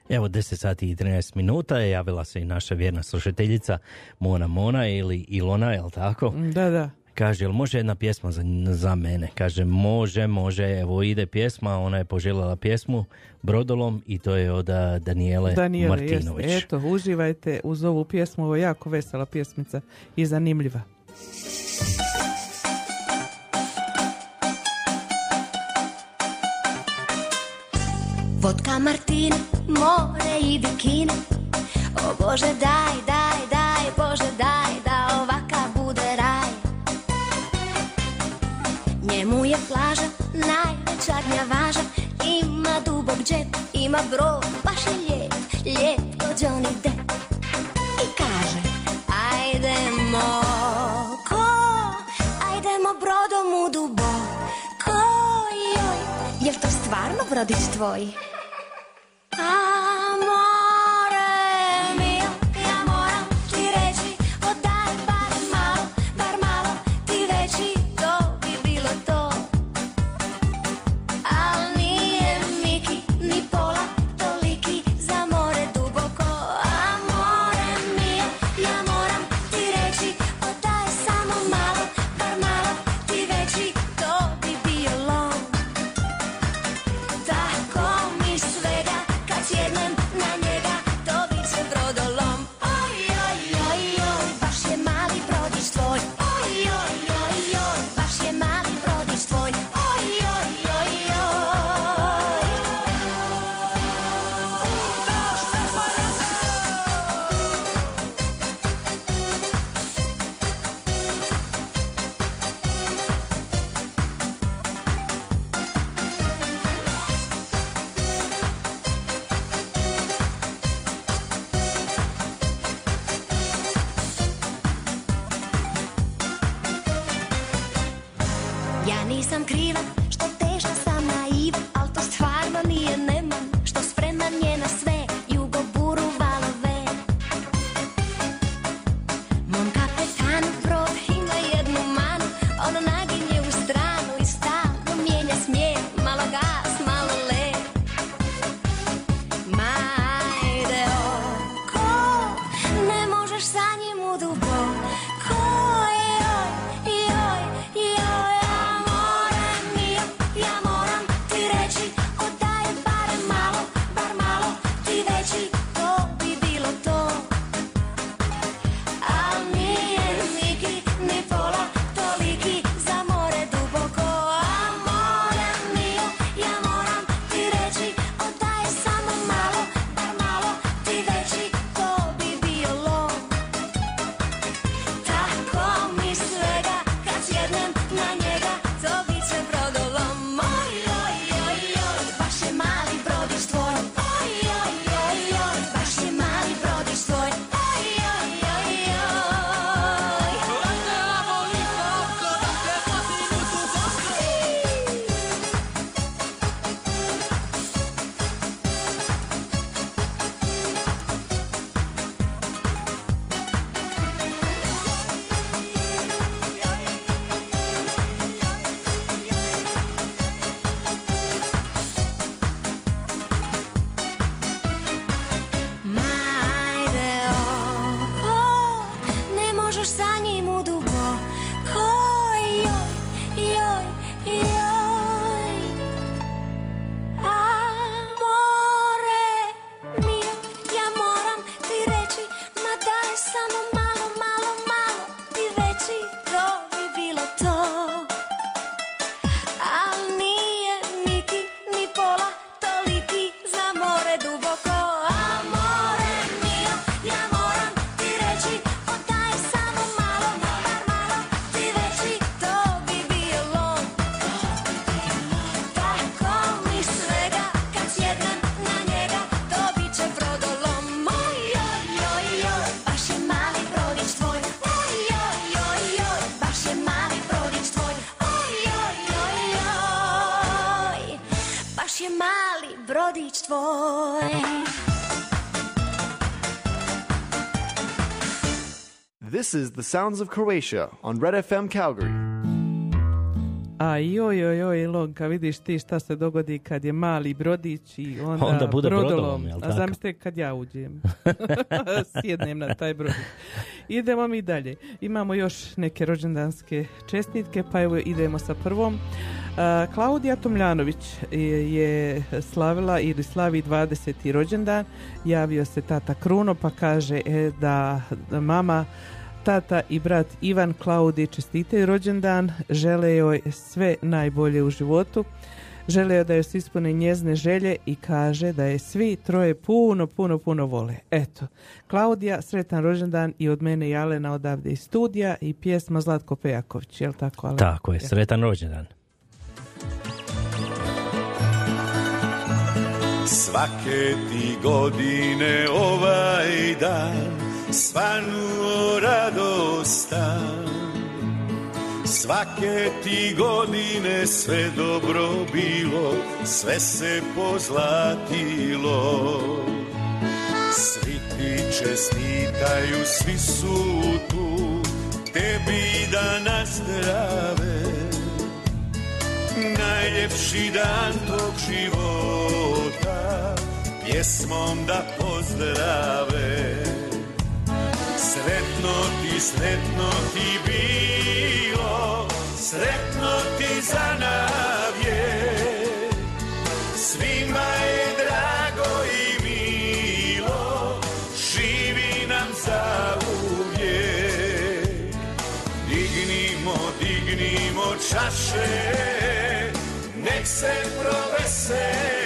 Evo 10 sati i 13 minuta je javila se i naša vjerna slušateljica Mona Mona ili Ilona, jel tako? Da, da. Kaže, jel može jedna pjesma za, za mene? Kaže, može, može, evo ide pjesma, ona je poželjela pjesmu Brodolom i to je od a, Danijele, jest. Martinović. Eto, uživajte uz ovu pjesmu, ovo je jako vesela pjesmica i zanimljiva. Vodka Martina, more i bikini O Bože daj, daj, daj, Bože daj Da ovaka bude raj. Njemu je plaža najveća gnjavaža. Ima dubok džep, ima brod Baš je lijep, lijep ko Johnny Depp. I kaže Ajdemo ko? Ajdemo brodom u duboko. Joj, jel to stvarno brodić tvoj? 啊。This is the sounds of Croatia on Red FM Calgary. A joj, joj, joj, Ilonka, vidiš ti šta se dogodi kad je mali brodić i onda, Onda bude brodolom. brodolom, jel A zamislite kad ja uđem. Sjednem na taj brodić. Idemo mi dalje. Imamo još neke rođendanske čestitke, pa evo idemo sa prvom. A, Klaudija Tomljanović je, je slavila ili slavi 20. rođendan. Javio se tata Kruno pa kaže e, da mama tata i brat Ivan Klaudi čestitaju rođendan, žele joj sve najbolje u životu, žele joj da joj se ispune njezne želje i kaže da je svi troje puno, puno, puno vole. Eto, Klaudija, sretan rođendan i od mene i Alena odavde iz studija i pjesma Zlatko Pejaković, jel tako? Alen? Tako je, sretan rođendan. Svake ti godine ovaj dan svanuo radostan Svake ti godine sve dobro bilo, sve se pozlatilo. Svi ti čestitaju, svi su tu, tebi da nazdrave. Najljepši dan tog života Pjesmom da pozdrave Sretno ti, sretno ti bilo Sretno ti za navje. Svima je drago i milo Živi nam za uvijek. Dignimo, dignimo čaše Nek se proveseli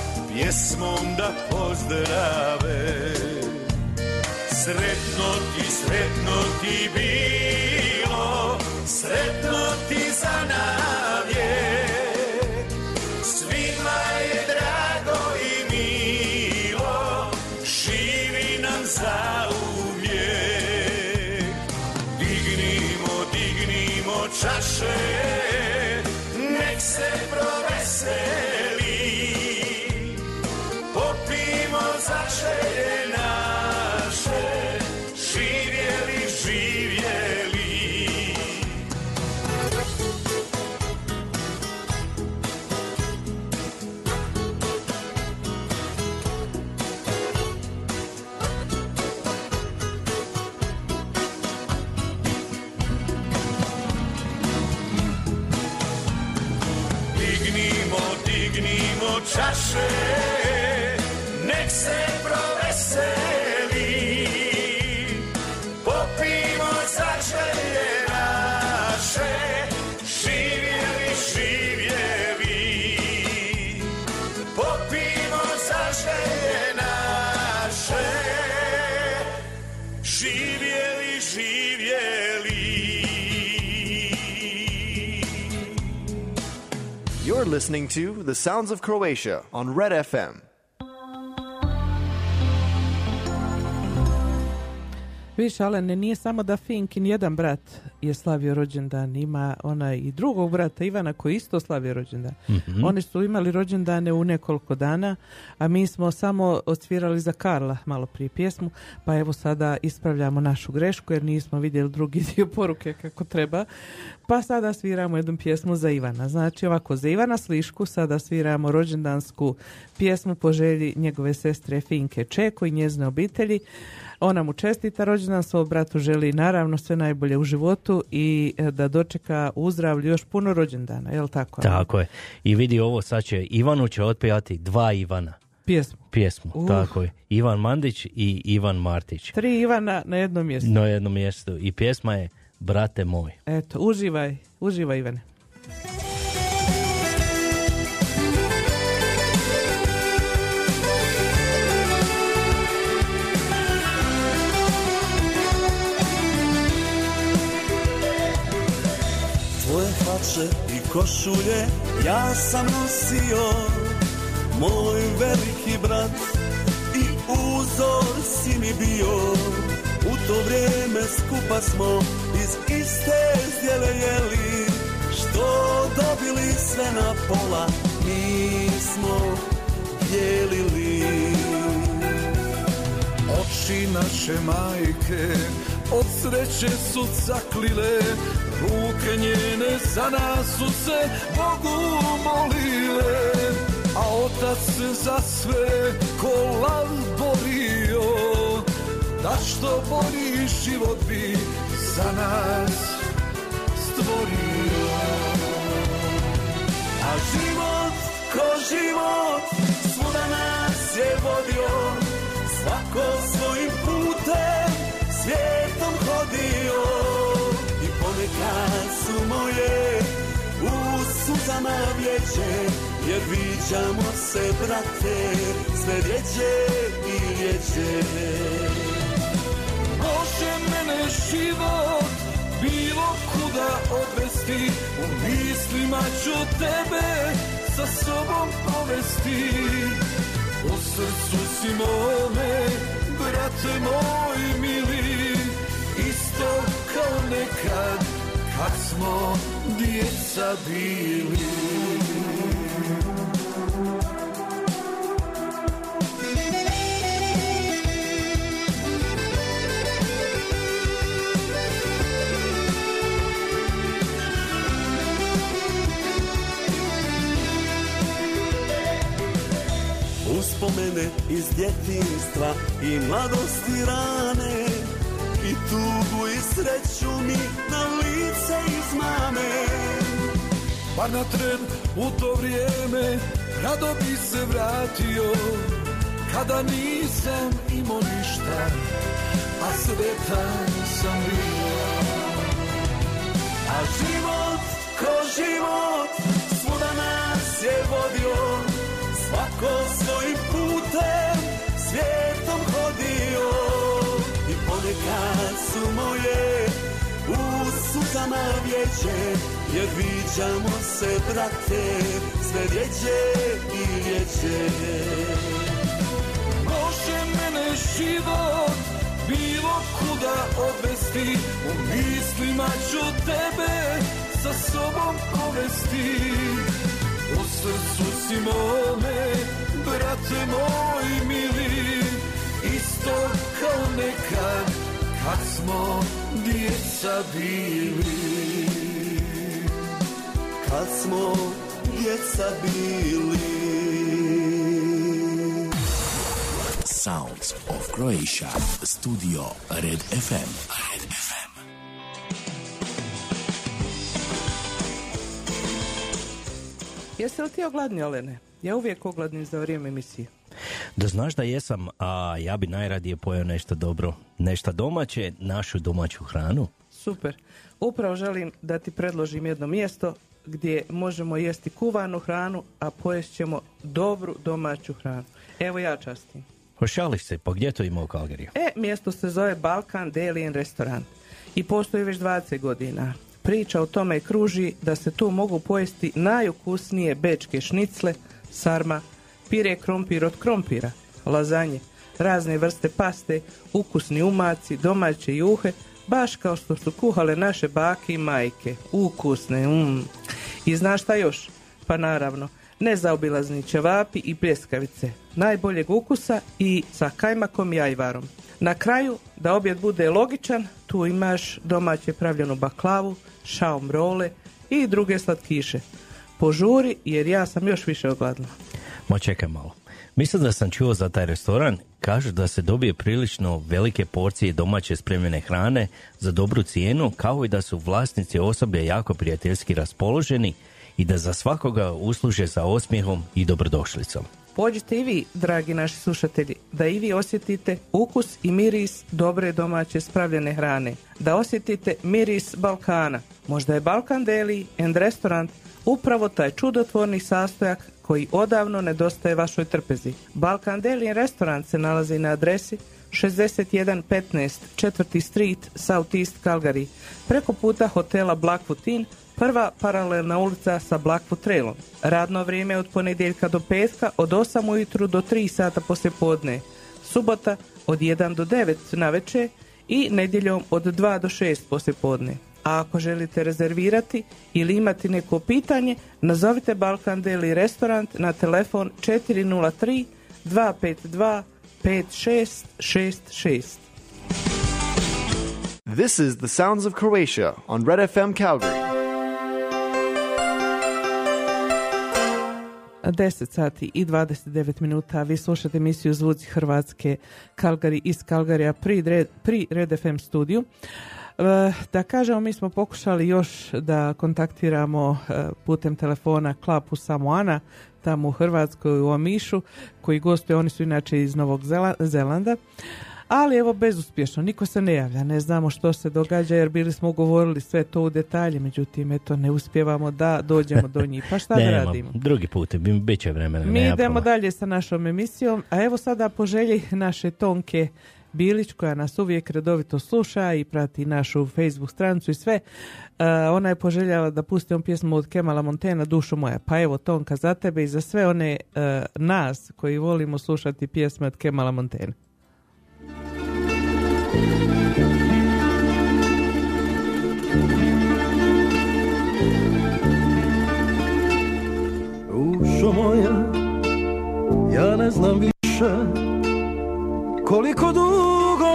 Pjesmom da pozdrave. Sretno ti, sretno ti bilo Sretno ti za navijek listening to The Sounds of Croatia on Red FM. Viš, ale ne nije samo da Finkin jedan brat je slavio rođendan, ima onaj i drugog brata Ivana koji isto slavio rođendan. Mhm. Oni su imali rođendane u nekoliko dana, a mi smo samo odsvirali za Karla malo prije pjesmu, pa evo sada ispravljamo našu grešku jer nismo vidjeli drugi dio poruke kako treba. Pa sada sviramo jednu pjesmu za Ivana. Znači ovako, za Ivana Slišku sada sviramo rođendansku pjesmu po želji njegove sestre Finke Čeko i njezine obitelji. Ona mu čestita rođendan, svog bratu želi naravno sve najbolje u životu i e, da dočeka u zdravlju još puno rođendana, jel tako? Tako je. I vidi ovo, sad će Ivanu će otpijati dva Ivana. Pjesmu. Pjesmu, Uh. tako je. Ivan Mandić i Ivan Martić. Tri Ivana na jednom mjestu. Na jednom mjestu. I pjesma je Brate moj. Eto, uživaj, uživaj Ivane. Tvoje hlače i košulje ja sam nosio Moj veliki brat i uzor si mi bio. U to vrijeme skupa smo iz iste zdjele jeli Što dobili sve na pola mi smo dijelili. Oči naše majke od sreće su caklile Ruke njene za nas su se Bogu molile. A otac za sve ko lav borio Da što bolji život bi za nas stvorio. A život ko život svuda nas je vodio Svako svojim putem svijetom hodio I ponekad su moje u suzama vječe Jer viđamo se brate sve rjeđe i rjeđe. Može mene život bilo kuda odvesti U mislima ću tebe sa sobom povesti. U srcu si mome, brate moj mili kao nekad kad smo djeca bili. Uspomene iz djetinstva i mladosti rane I tugu i sreću mi na lice izmame Pa na tren u to vrijeme rado bi se vratio Kada nisam imao ništa, a sretan sam bio. A život ko život svuda nas je vodio Svako svojim putem svijetom hodio I ponekad su moje u suzama vječe Jer viđamo se brate sve rjeđe i rjeđe Može mene život bilo kuda odvesti U mislima ću tebe sa sobom povesti. U srcu si mome, brate moj mili Isto kao nekad kad smo djeca bili Kad smo djeca bili Sounds of Croatia. Studio Red FM. Red FM. Jesi li ti ogladni, Olene? Ja uvijek ogladnim za vrijeme emisije. Da znaš da jesam, a ja bi najradije pojeo nešto dobro, nešto domaće, našu domaću hranu. Super. Upravo želim da ti predložim jedno mjesto gdje možemo jesti kuvanu hranu, a pojest ćemo dobru domaću hranu. Evo ja častim. Pošališ se, pa gdje to ima u Kalgariju? E, mjesto se zove Balkan Deli and Restaurant i postoji već 20 godina. Priča o tome kruži da se tu mogu pojesti najukusnije bečke šnicle, sarma, pire krompir od krompira, lazanje, razne vrste paste, ukusni umaci, domaće juhe, baš kao što su kuhale naše bake i majke. Ukusne, mm. I znaš šta još? Pa naravno, nezaobilazni ćevapi i pljeskavice, najboljeg ukusa i sa kajmakom i ajvarom. Na kraju, da objed bude logičan, tu imaš domaće pravljenu baklavu, šaom role i druge slatkiše. Požuri jer ja sam još više ogladna. Ma čekaj malo. Mislim da sam čuo za taj restoran. Kažu da se dobije prilično velike porcije domaće spremljene hrane za dobru cijenu, kao i da su vlasnici osoblje jako prijateljski raspoloženi i da za svakoga usluže za osmijehom i dobrodošlicom. Pođite i vi, dragi naši slušatelji, da i vi osjetite ukus i miris dobre domaće spravljene hrane. Da osjetite miris Balkana. Možda je Balkan Deli and Restaurant upravo taj čudotvorni sastojak koji odavno nedostaje vašoj trpezi. Balkan Deli Restaurant se nalazi na adresi 6115 4. Street, South East Calgary, preko puta hotela Blackfoot Inn, prva paralelna ulica sa Blackfoot Trailom. Radno vrijeme od ponedjeljka do petka od 8 ujutru do 3 sata poslje podne. Subota od 1 do 9 na večer i nedjeljom od 2 do 6 poslje podne. A ako želite rezervirati ili imati neko pitanje, nazovite Balkan Deli Restaurant na telefon 403 252 5666. This is the sounds of Croatia on Red FM Calgary. 10 sati i 29 minuta. Vi slušate emisiju Zvuci Hrvatske Kalgari iz Kalgarija pri Red, pri Red FM studiju. E, Da kažemo, mi smo pokušali još da kontaktiramo e, putem telefona Klapu Samoana, tamo u Hrvatskoj u Omišu, koji gostuje, oni su inače iz Novog Zela- Zelanda. Ali evo bezuspješno, niko se ne javlja, ne znamo što se događa jer bili smo govorili sve to u detalje, međutim eto ne uspjevamo da dođemo do njih. Pa šta da radimo? Drugi put, bi- bit će vremena. Mi idemo dalje sa našom emisijom, a evo sada po želji naše Tonke Bilić koja nas uvijek redovito sluša i prati našu Facebook stranicu i sve. e, ona je poželjala da pustimo pjesmu od Kemala Montena Dušo moja. Pa evo Tonka za tebe i za sve one e, nas koji volimo slušati pjesme od Kemala Montena. Dušo moja, ja ne znam više koliko dugo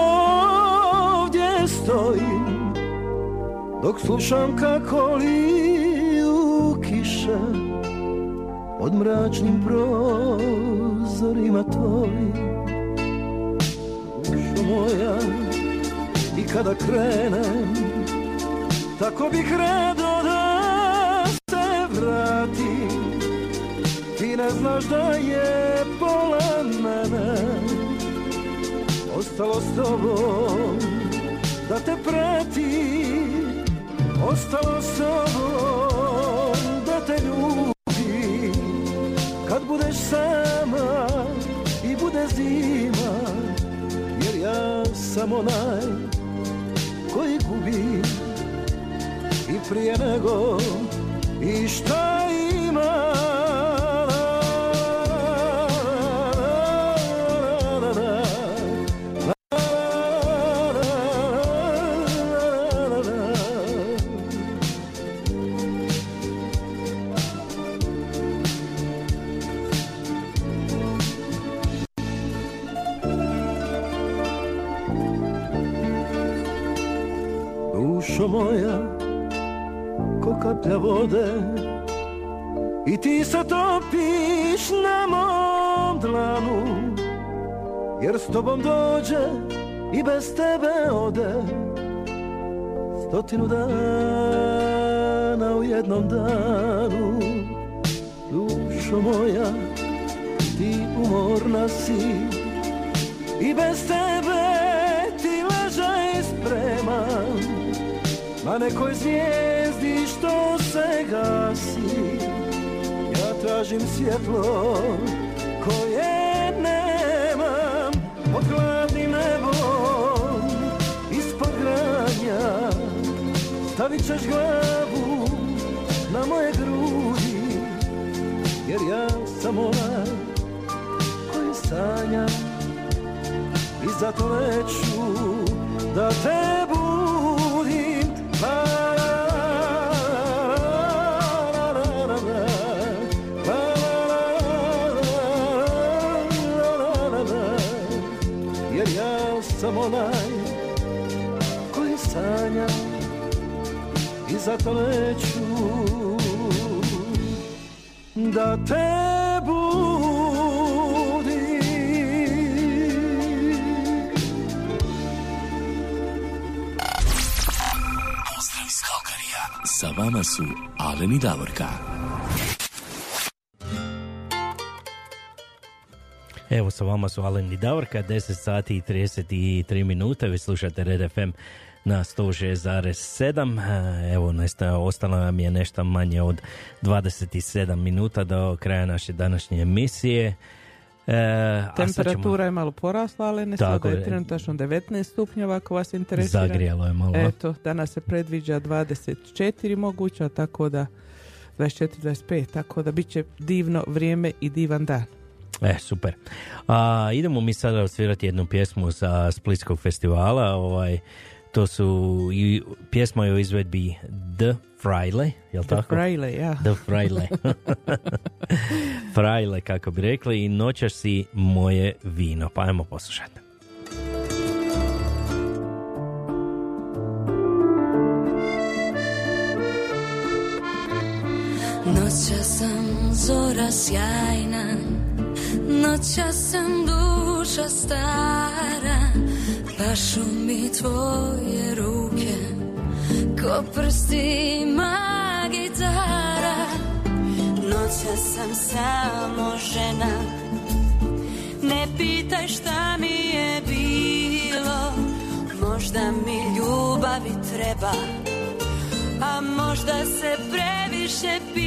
ovdje stojim dok slušam kako liju kiše pod mračnim prozorima tvojim. Dušo moja, i kada krenem, tako bih rado da se vratim ti ne znaš da je pola mene Ostalo s tobom da te prati Ostalo s tobom da te ljubi. Kad budeš sama i bude zima Jer ja sam onaj koji gubi I prije nego i šta tobom dođe i bez tebe ode. Stotinu dana u jednom danu. Dušo moja, ti umorna si. I bez tebe ti ležaj spreman Na nekoj zvijezdi što se gasi. Ja tražim svjetlo Stavit ćeš glavu na moje grudi Jer ja sam onaj koji sanja I zato neću da te budim pa Jer ja sam onaj zato neću da te budim Pozdrav iz Kalkarija. Sa vama su Alen i Davorka. Sa vama su Alen i Davorka, 10 sati i 33 minuta, vi slušate Red FM na 106,7. Evo, nesta, ostalo nam je nešto manje od 27 minuta do kraja naše današnje emisije. E, a sad ćemo- Temperatura je malo porasla, ali ne sada je trenutačno 19 stupnjeva ako vas interesira. Zagrijalo je malo? Eto, danas se predviđa 24 moguća, tako da 24-25, tako da bit će divno vrijeme i divan dan. E, super. A, idemo mi sada osvirati jednu pjesmu sa Splitskog festivala. Ovaj, to su i pjesma je u izvedbi The Fraile, jel The tako? Fraile, ja. The Fraile. Fraile, kako bi rekli, i noćas si moje vino. Pa ajmo poslušati. Noća sam zora sjajna Noća sam duša stara Pašu mi tvoje ruke. Ko prstima gitara. Noća sam samo žena. Ne pitaj šta mi je bilo Možda mi ljubavi treba A možda se previše pilo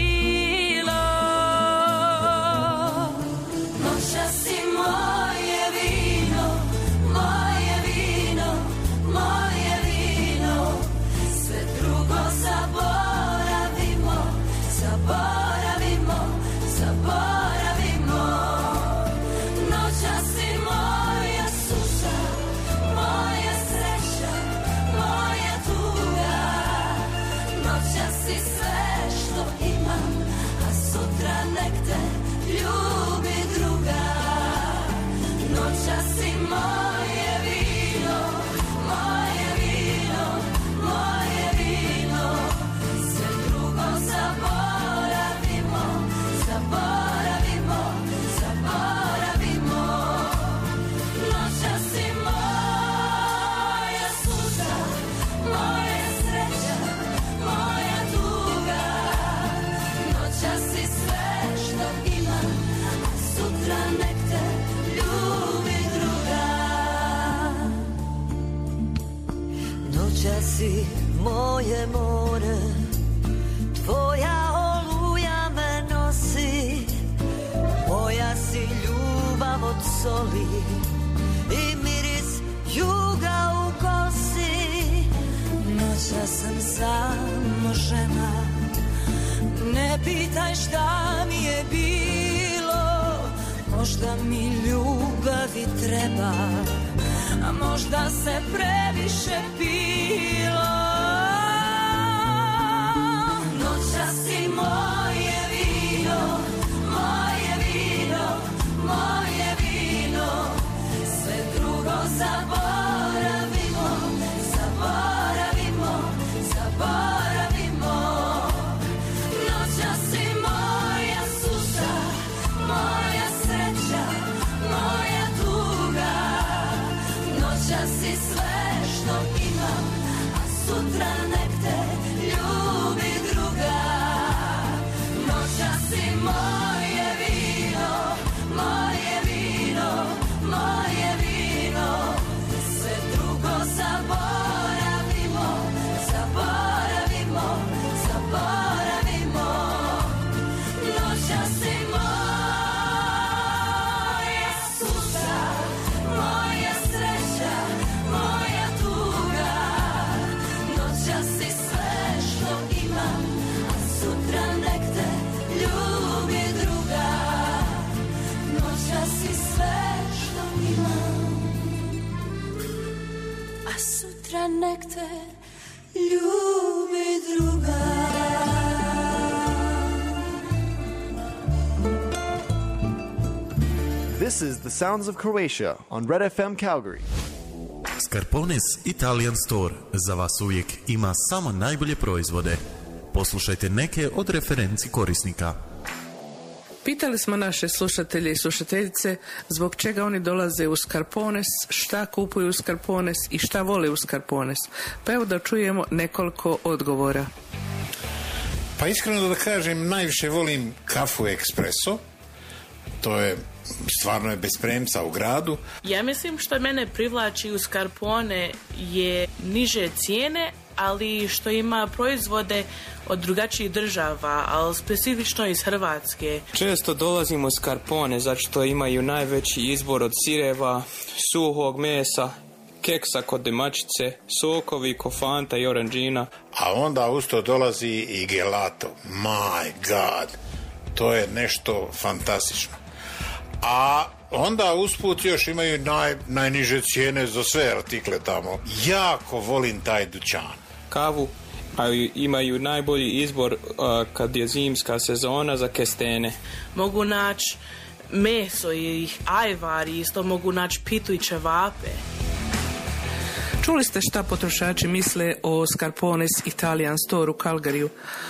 pitaj šta mi je bilo. Možda mi ljubavi treba A možda se previše pilo. Noća si moje vino Moje vino Moje vino. Sve drugo zaboravimo nek te ljubi druga This is the sounds of Croatia on Red FM Calgary. Scarpones Italian Store za vas uvijek ima samo najbolje proizvode. Poslušajte neke od referenci korisnika. Pitali smo naše slušatelje i slušateljice zbog čega oni dolaze u Skarpones, šta kupuju u Skarpones i šta vole u Skarpones. Pa evo da čujemo nekoliko odgovora. Pa iskreno da kažem, najviše volim kafu espresso. To je stvarno je bez premca u gradu. Ja mislim što mene privlači u Skarpone je niže cijene, ali što ima proizvode od drugačijih država, ali specifično iz Hrvatske. Često dolazimo u Skarpone zato što imaju najveći izbor od sireva, suhog mesa, keksa kod demačice, sokovi, kofanta i oranđina. A onda usto dolazi i gelato. My God! To je nešto fantastično. A onda usput još imaju naj, najniže cijene za sve artikle tamo. Jako volim taj dućan. Kavu a imaju najbolji izbor a, kad je zimska sezona za kestene. Mogu naći meso i ajvari, isto mogu naći pitu i čevape. Čuli ste šta potrošači misle o Scarpones Italian Store u Calgaryu.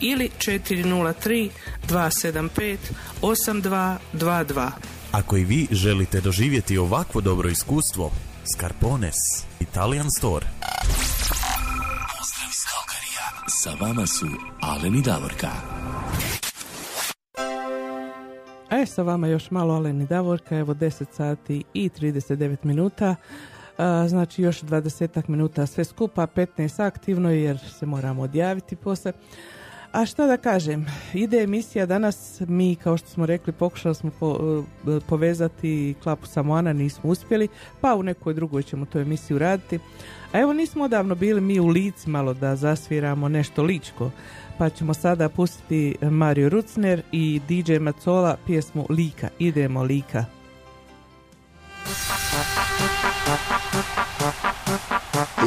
ili 403 275 8222. Ako i vi želite doživjeti ovakvo dobro iskustvo, Scarpones, Italian Store. Pozdrav iz Kalkarija. Sa vama su Alen i Davorka. E, sa vama još malo Alen i Davorka, evo 10 sati i 39 minuta. A, znači još 20 minuta sve skupa, 15 aktivno jer se moramo odjaviti poslije. A šta da kažem, ide emisija danas, mi kao što smo rekli pokušali smo po, e, povezati Klapu Samoana, nismo uspjeli, pa u nekoj drugoj ćemo tu emisiju raditi. A evo nismo odavno bili mi u lici malo da zasviramo nešto ličko, pa ćemo sada pustiti Mario Rucner i DJ Macola pjesmu Lika. Idemo Lika.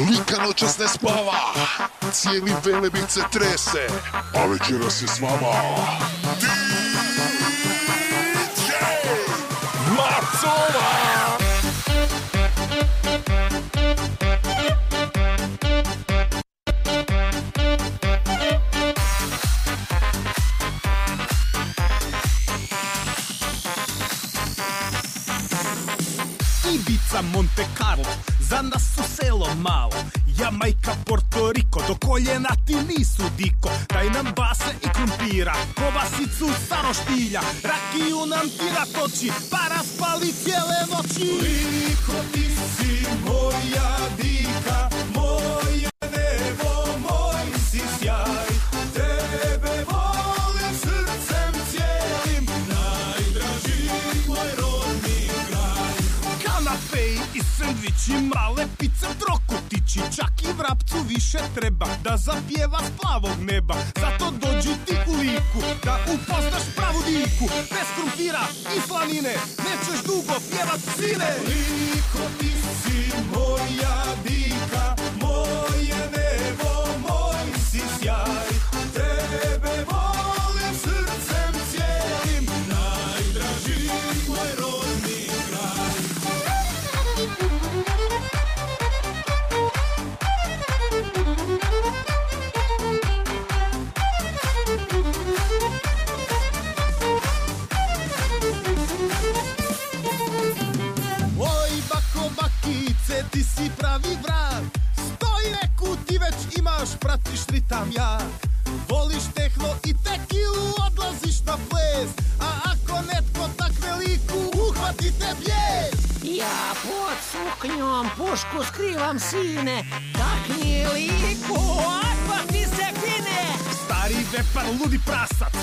Lika noćas ne spava, cijeli Velebit se trese, a večeras je s vama. Ibiza, Monte Carlo, za nas su selo malo. Jamajka, Porto Riko, do koljena ti nisu diko. Daj nam base i krumpira, kobasicu sa roštilja Rakiju nam tira toči, pa raspali cijele noći. Liko ti si moja dika, male pice, trokutići Čak i vrapcu više treba da zapjeva s plavog neba. Zato dođi ti u liku da upoznaš pravu diku. Bez krumpira i slanine nećeš dugo pjevat sine. Liko ti si moja dika, ritam jak Voliš tehno i tekilu odlaziš na ples A ako netko tak veliku uhvati te bijes. Ja pod suknjom pušku skrivam sine. Takni liku, odmah ti se fine Stari vepar ludi prasac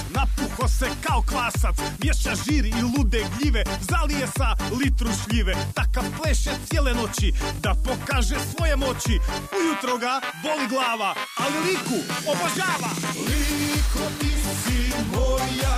Napuho se kao kvasac Miješa žir i lude gljive Zalije sa litru šljive. Takav pleše cijele noći Da pokaže svoje moći. Ujutro ga boli glava Ali liku obožava. Liko ti si moja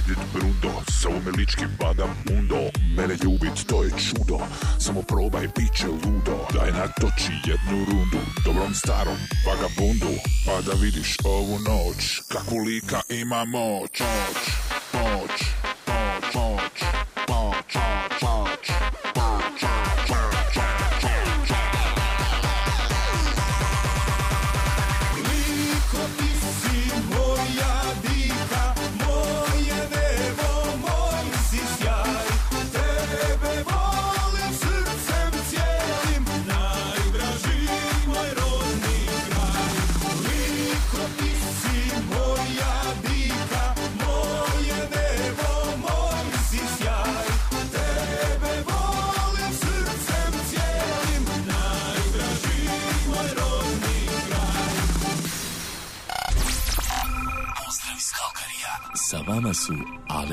Medved Brundo, zovu me lički badam Mundo Mene ljubit to je čudo, samo probaj bit će ludo. Daj natoči jednu rundu, dobrom starom vagabundu Pa da vidiš ovu noć, kakvu lika ima moć. Moć, moć,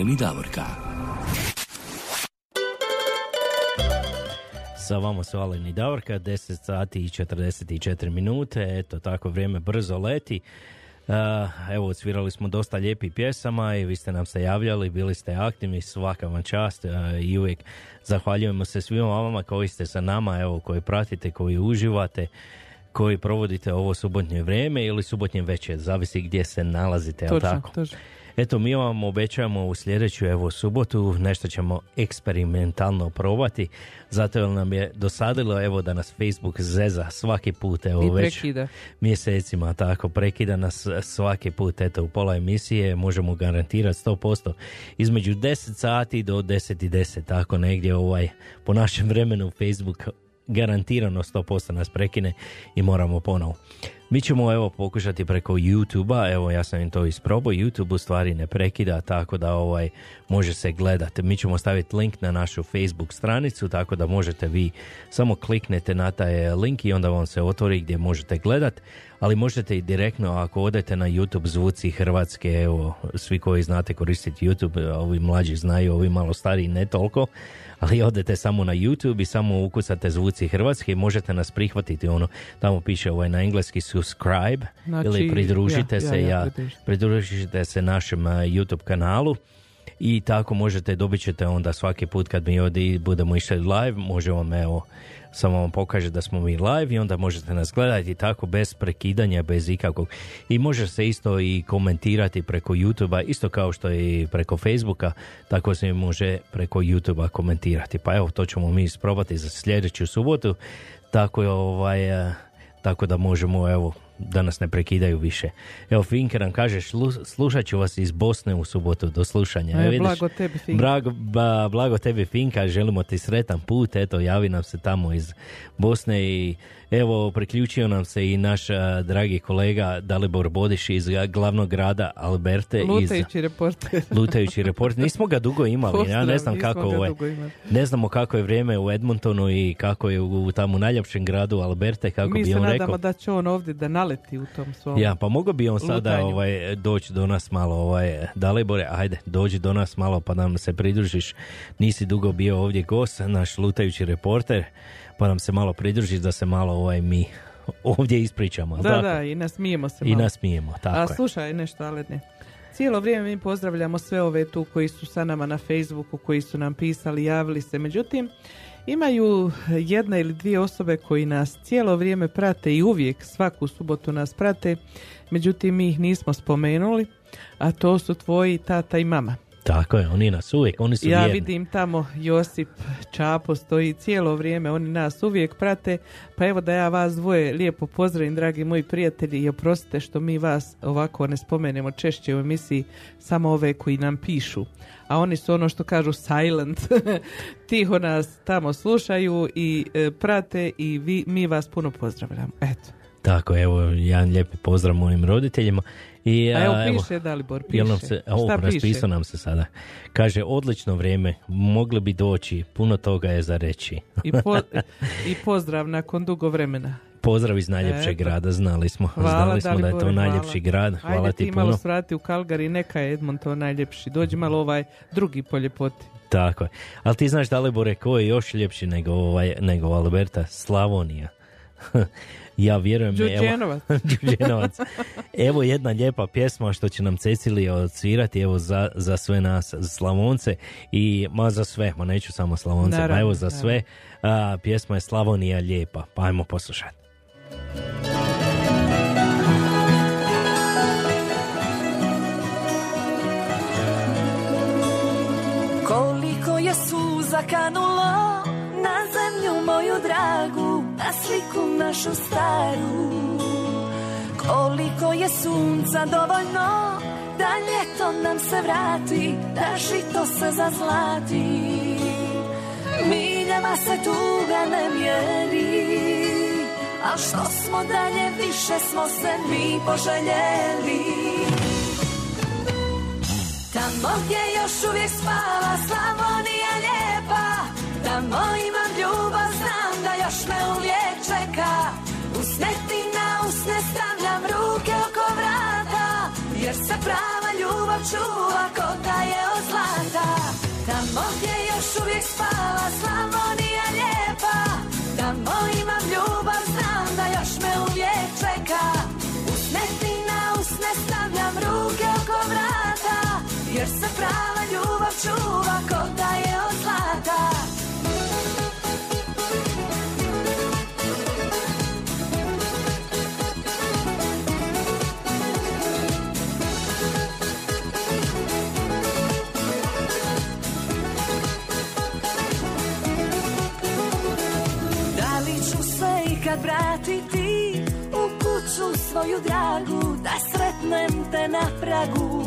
I Davorka. Sa vama su Alen i Davorka, 10 sati i 44 minute, eto tako vrijeme brzo leti. Evo, odsvirali smo dosta lijepih pjesama i vi ste nam se javljali, bili ste aktivni, svaka vam čast i uvijek zahvaljujemo se svima vama koji ste sa nama, evo, koji pratite, koji uživate, koji provodite ovo subotnje vrijeme ili subotnje večer, zavisi gdje se nalazite, Točno, tako? točno. Eto, mi vam obećavamo u sljedeću evo subotu, nešto ćemo eksperimentalno probati, zato jer nam je dosadilo evo da nas Facebook zeza svaki put, evo I već prekida. mjesecima, tako, prekida nas svaki put, eto, u pola emisije možemo garantirati 100%, između 10 sati do 10 i 10, tako negdje ovaj, po našem vremenu Facebook garantirano 100% nas prekine i moramo ponovo. Mi ćemo evo pokušati preko YouTube-a, evo ja sam im to isprobao, YouTube u stvari ne prekida, tako da ovaj može se gledati. Mi ćemo staviti link na našu Facebook stranicu, tako da možete vi samo kliknete na taj link i onda vam se otvori gdje možete gledat, ali možete i direktno ako odete na YouTube zvuci Hrvatske, evo svi koji znate koristiti YouTube, ovi mlađi znaju, ovi malo stariji ne toliko, ali odete samo na YouTube i samo ukucate zvuci Hrvatske i možete nas prihvatiti ono, tamo piše ovaj na engleski subscribe Znači, ili pridružite ja, se ja, ja, ja, pridružite. se našem YouTube kanalu i tako možete, dobit ćete onda svaki put kad mi ovdje budemo išli live, može vam evo samo vam pokaže da smo mi live i onda možete nas gledati tako bez prekidanja, bez ikakvog. I može se isto i komentirati preko YouTube-a, isto kao što i preko Facebooka, tako se može preko YouTube-a komentirati. Pa evo, to ćemo mi isprobati za sljedeću subotu, tako je ovaj, eh, tako da možemo evo da nas ne prekidaju više. Evo Finke nam kaže "Šlu- slušat ću vas iz Bosne u subotu do slušanja. E, blago tebi, Finka. Blago, ba- blago tebi Finka, želimo ti sretan put, eto javi nam se tamo iz Bosne i evo priključio nam se i naš a, dragi kolega Dalibor Bodiš iz glavnog grada Alberte iz Lutajući reporter. Lutajući report. Nismo ga dugo imali, ja ne znam kako ovaj, ne znamo kako je vrijeme u Edmontonu i kako je u, u tamo najljepšem gradu Alberte, kako Mi bi se on nadamo rekao. da će on ovdje da naleti u tom svom Ja, pa mogao bi on sada lutanju. ovaj, doći do nas malo, ovaj, Dalibore, ajde, dođi do nas malo pa nam se pridružiš. Nisi dugo bio ovdje gost, naš lutajući reporter, pa nam se malo pridružiš da se malo ovaj, mi ovdje ispričamo. Da, tako? da, i nasmijemo se I malo. nasmijemo, tako A je. slušaj nešto, ali ne. Cijelo vrijeme mi pozdravljamo sve ove tu koji su sa nama na Facebooku, koji su nam pisali, javili se. Međutim, imaju jedna ili dvije osobe koji nas cijelo vrijeme prate i uvijek svaku subotu nas prate. Međutim, mi ih nismo spomenuli, a to su tvoji tata i mama. Tako je, oni nas uvijek, oni su Ja vjerni. vidim tamo Josip Čapo stoji cijelo vrijeme, oni nas uvijek prate, pa evo da ja vas dvoje lijepo pozdravim, dragi moji prijatelji, i oprostite što mi vas ovako ne spomenemo češće u emisiji, samo ove koji nam pišu. A oni su ono što kažu silent, tiho nas tamo slušaju i e, prate i vi, mi vas puno pozdravljamo. Eto. Tako, evo, jedan lijepi pozdrav mojim roditeljima. I, A evo a, piše Dalibor, jel nam piše. se, o, Šta piše? raspisao nam se sada. Kaže, odlično vrijeme, mogli bi doći, puno toga je za reći. I, po- I pozdrav nakon dugo vremena. Pozdrav iz najljepšeg Eto. grada, znali smo. Hvala, znali smo da je to najljepši hvala. grad. Hvala Ajde ti ti puno. malo svrati u Kalgari, neka je Edmonton najljepši. Dođi malo ovaj drugi po ljepoti. Tako je. Ali ti znaš, Dalibore, ko je još ljepši nego, ovaj, nego Alberta? Slavonija. ja vjerujem... Đurđenovac. Evo. Evo jedna lijepa pjesma što će nam Cecilija odsvirati evo za, za sve nas Slavonce i ma za sve, ma neću samo Slavonce, Naravno, evo za naravno. sve. A, pjesma je Slavonija lijepa, pa ajmo poslušati. Koliko je suza kanulo na sliku našu staru. Koliko je sunca dovoljno da ljeto nam se vrati, da žito se zazlati. Miljama se tuga ne mjeri, a što smo dalje više smo se mi poželjeli. Tamo gdje još uvijek spava Slavonija lijepa Tamo imam ljubav, još me uvijek čeka. Usne ti na usne stavljam ruke oko vrata Jer se prava ljubav čuva ko je od zlata. Tamo gdje još uvijek spava Slavonija lijepa. Tamo imam ljubav, znam da još me uvijek čeka. Usne ti na usne stavljam ruke oko vrata Jer se prava ljubav čuva ko je od zlata vratiti u kuću svoju dragu Da sretnem te na pragu.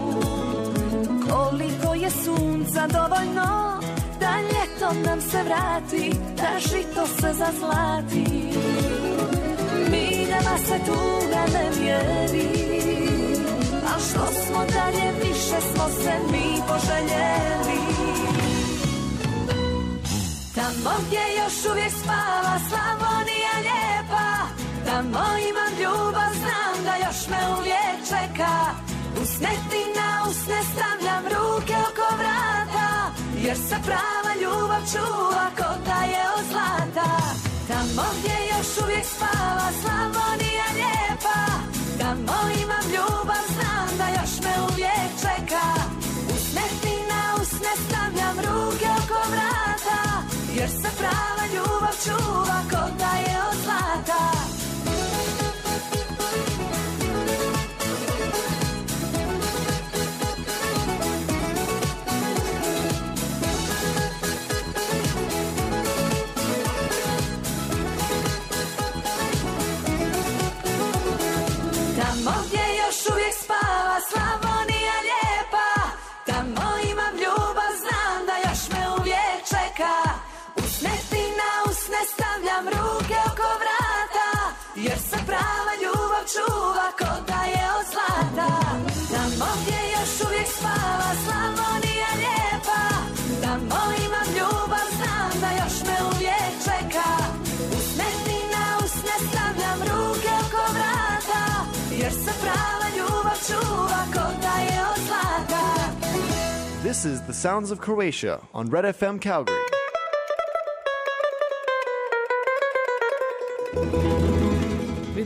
Koliko je sunca dovoljno Da ljeto nam se vrati Da žito se zazlati. Miljama se tuga ne mjeri A što smo dalje više smo se mi poželjeli. Tamo gdje još uvijek spava Slavonija lijepa Tamo imam ljubav, znam da još me uvijek čeka. Usne ti na usne stavljam ruke oko vrata Jer se prava ljubav čuva ko da je od zlata. Tamo gdje još uvijek spava Slavonija lijepa. Tamo imam ljubav, znam da još me uvijek čeka. Usne ti na usne stavljam ruke oko vrata Jer se prava ljubav čuva ko da je od zlata čuva ko da je od zlata. Tamo gdje još uvijek spava Slavonija lijepa. Tamo imam ljubav, znam da još me uvijek čeka. Usne ti na usne stavljam ruke oko vrata Jer se prava ljubav čuva ko da je od zlata. This is the sounds of Croatia on Red FM Calgary.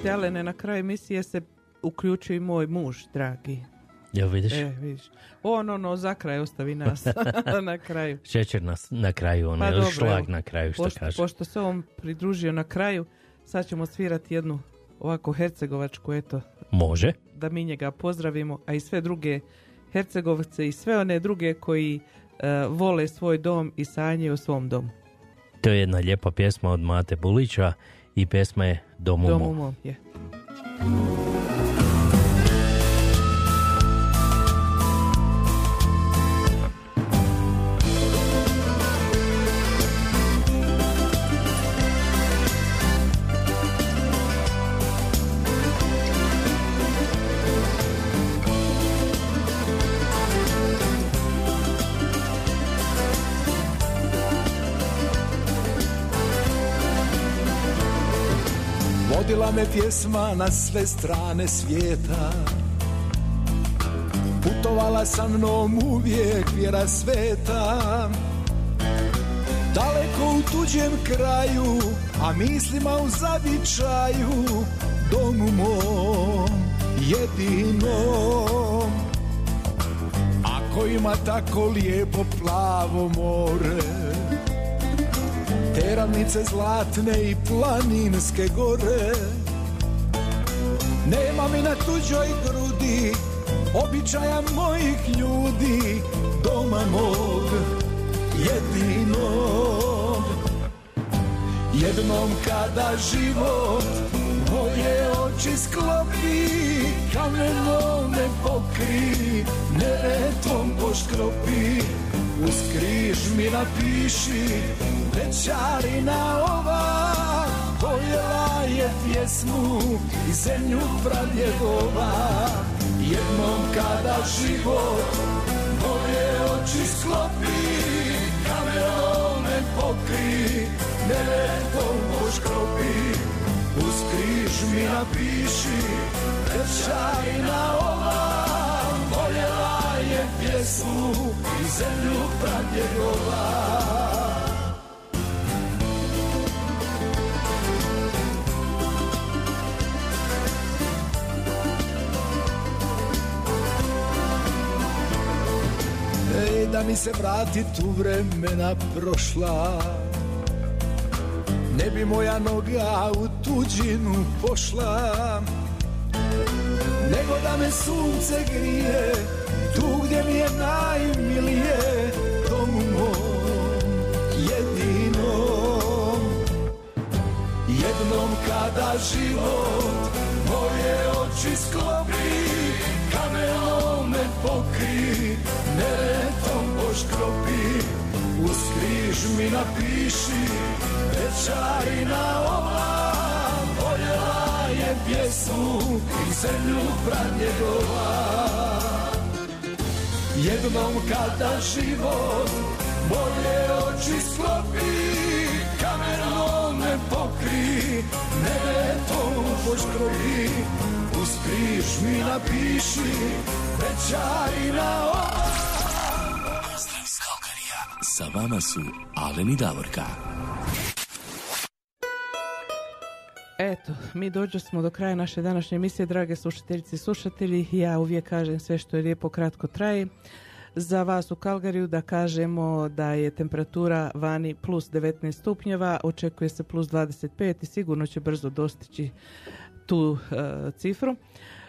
Vidi, Alene, na kraju emisije se uključuje i moj muž, dragi. Jel vidiš? E, vidiš. On, ono, za kraj ostavi nas na kraju. Šećer na, na kraju, ono, Pa dobro, šlag na kraju, što pošto, kaže. Pošto se on pridružio na kraju, sad ćemo svirati jednu ovako hercegovačku, eto, Može. da mi njega pozdravimo, a i sve druge Hercegovce i sve one druge koji e, vole svoj dom i sanjaju o svom domu. To je jedna lijepa pjesma od Mate Bulića i pjesma je Dom u me pjesma na sve strane svijeta. Putovala sa mnom uvijek vjera sveta. Daleko u tuđem kraju, a mislima u zavičaju Domu mom jedinom. Ako ima tako lijepo plavo more te ravnice zlatne i planinske gore Nema mi na tuđoj grudi običaja mojih ljudi Doma mog jedinog. Jednom kada život moje oči sklopi Kamenom me pokri, neretvom poškropi. Uz križ mi napiši Večarina ova je pjesmu i zemlju pradjegova Jednom kada život moje oči sklopi Kamerom me pokri, neretom poškropi Uz križ mi napiši Večarina ova Voljela je pjesmu i zemlju pradjegova da mi se vrati tu vremena prošla. Ne bi moja noga u tuđinu pošla Nego da me sunce grije Tu gdje mi je najmilije Domu mom jedinom. Jednom kada život moje oči sklopi Kamerom me pokri, neretom poškropi Uz križ mi napiši, večarina ova Voljela je pjesmu i zemlju pradnjegova Jednom kada život moje oči sklopi Kamerom me pokri, neretom poškropi Uz križ mi napiši, večarina ova. Sa vama su Alen i Davorka. Eto, mi dođo smo do kraja naše današnje emisije, drage slušateljice i slušatelji. Ja uvijek kažem sve što je lijepo kratko traje. Za vas u Kalgariju da kažemo da je temperatura vani plus 19 stupnjeva, očekuje se plus 25 i sigurno će brzo dostići tu e, cifru.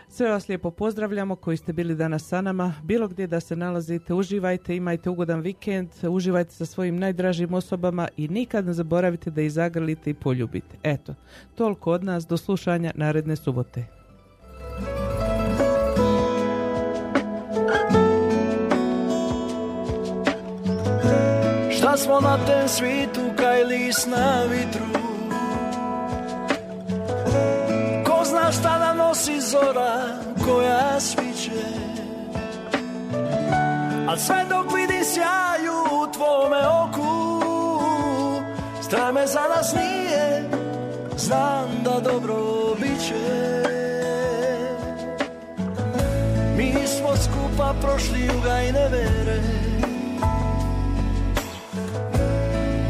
Sve vas lijepo pozdravljamo koji ste bili danas sa nama. Bilo gdje da se nalazite, uživajte, imajte ugodan vikend, uživajte sa svojim najdražim osobama i nikad ne zaboravite da ih zagrlite i poljubite. Eto, toliko od nas do slušanja naredne subote. Šta smo na tem svitu kaj lis na vitru nosi zora koja sviće Al sve dok vidim sjaju u tvome oku Strah me za nas nije Znam da dobro bit će Mi smo skupa prošli juga i nevere.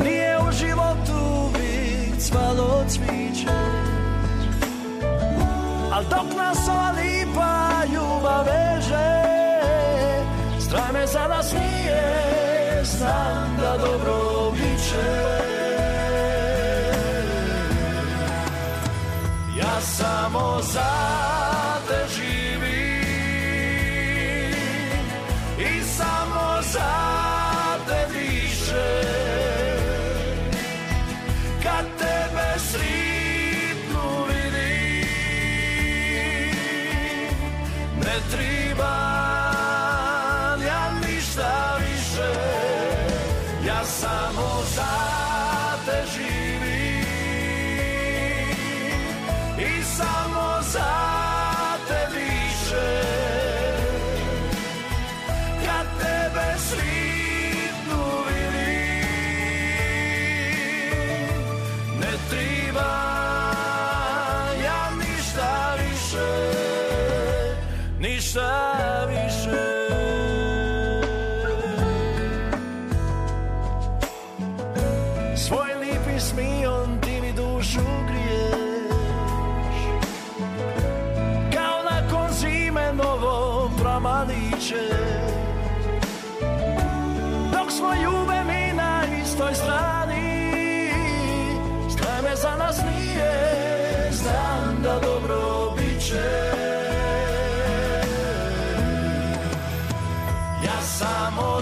Nije u životu uvijek cvalo cviće Al dok nas ova lipa ljubav veže Strah me za nas nije Znam da dobro bit će Ja samo za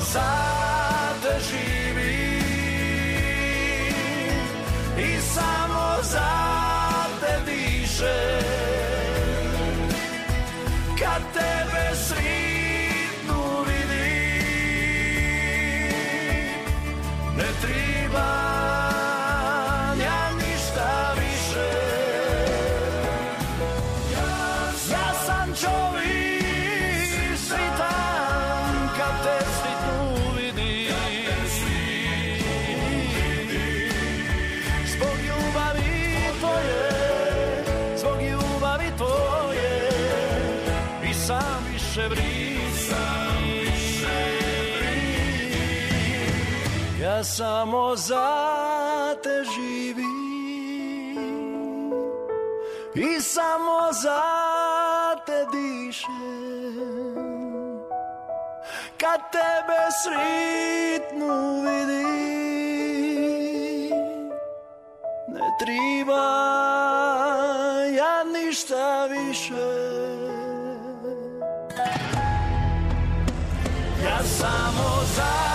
sate živi i samo za te diše. samo za te živi, i samo za te dišem kad tebe sretnu vidim ne treba ja ništa više. Ja samo za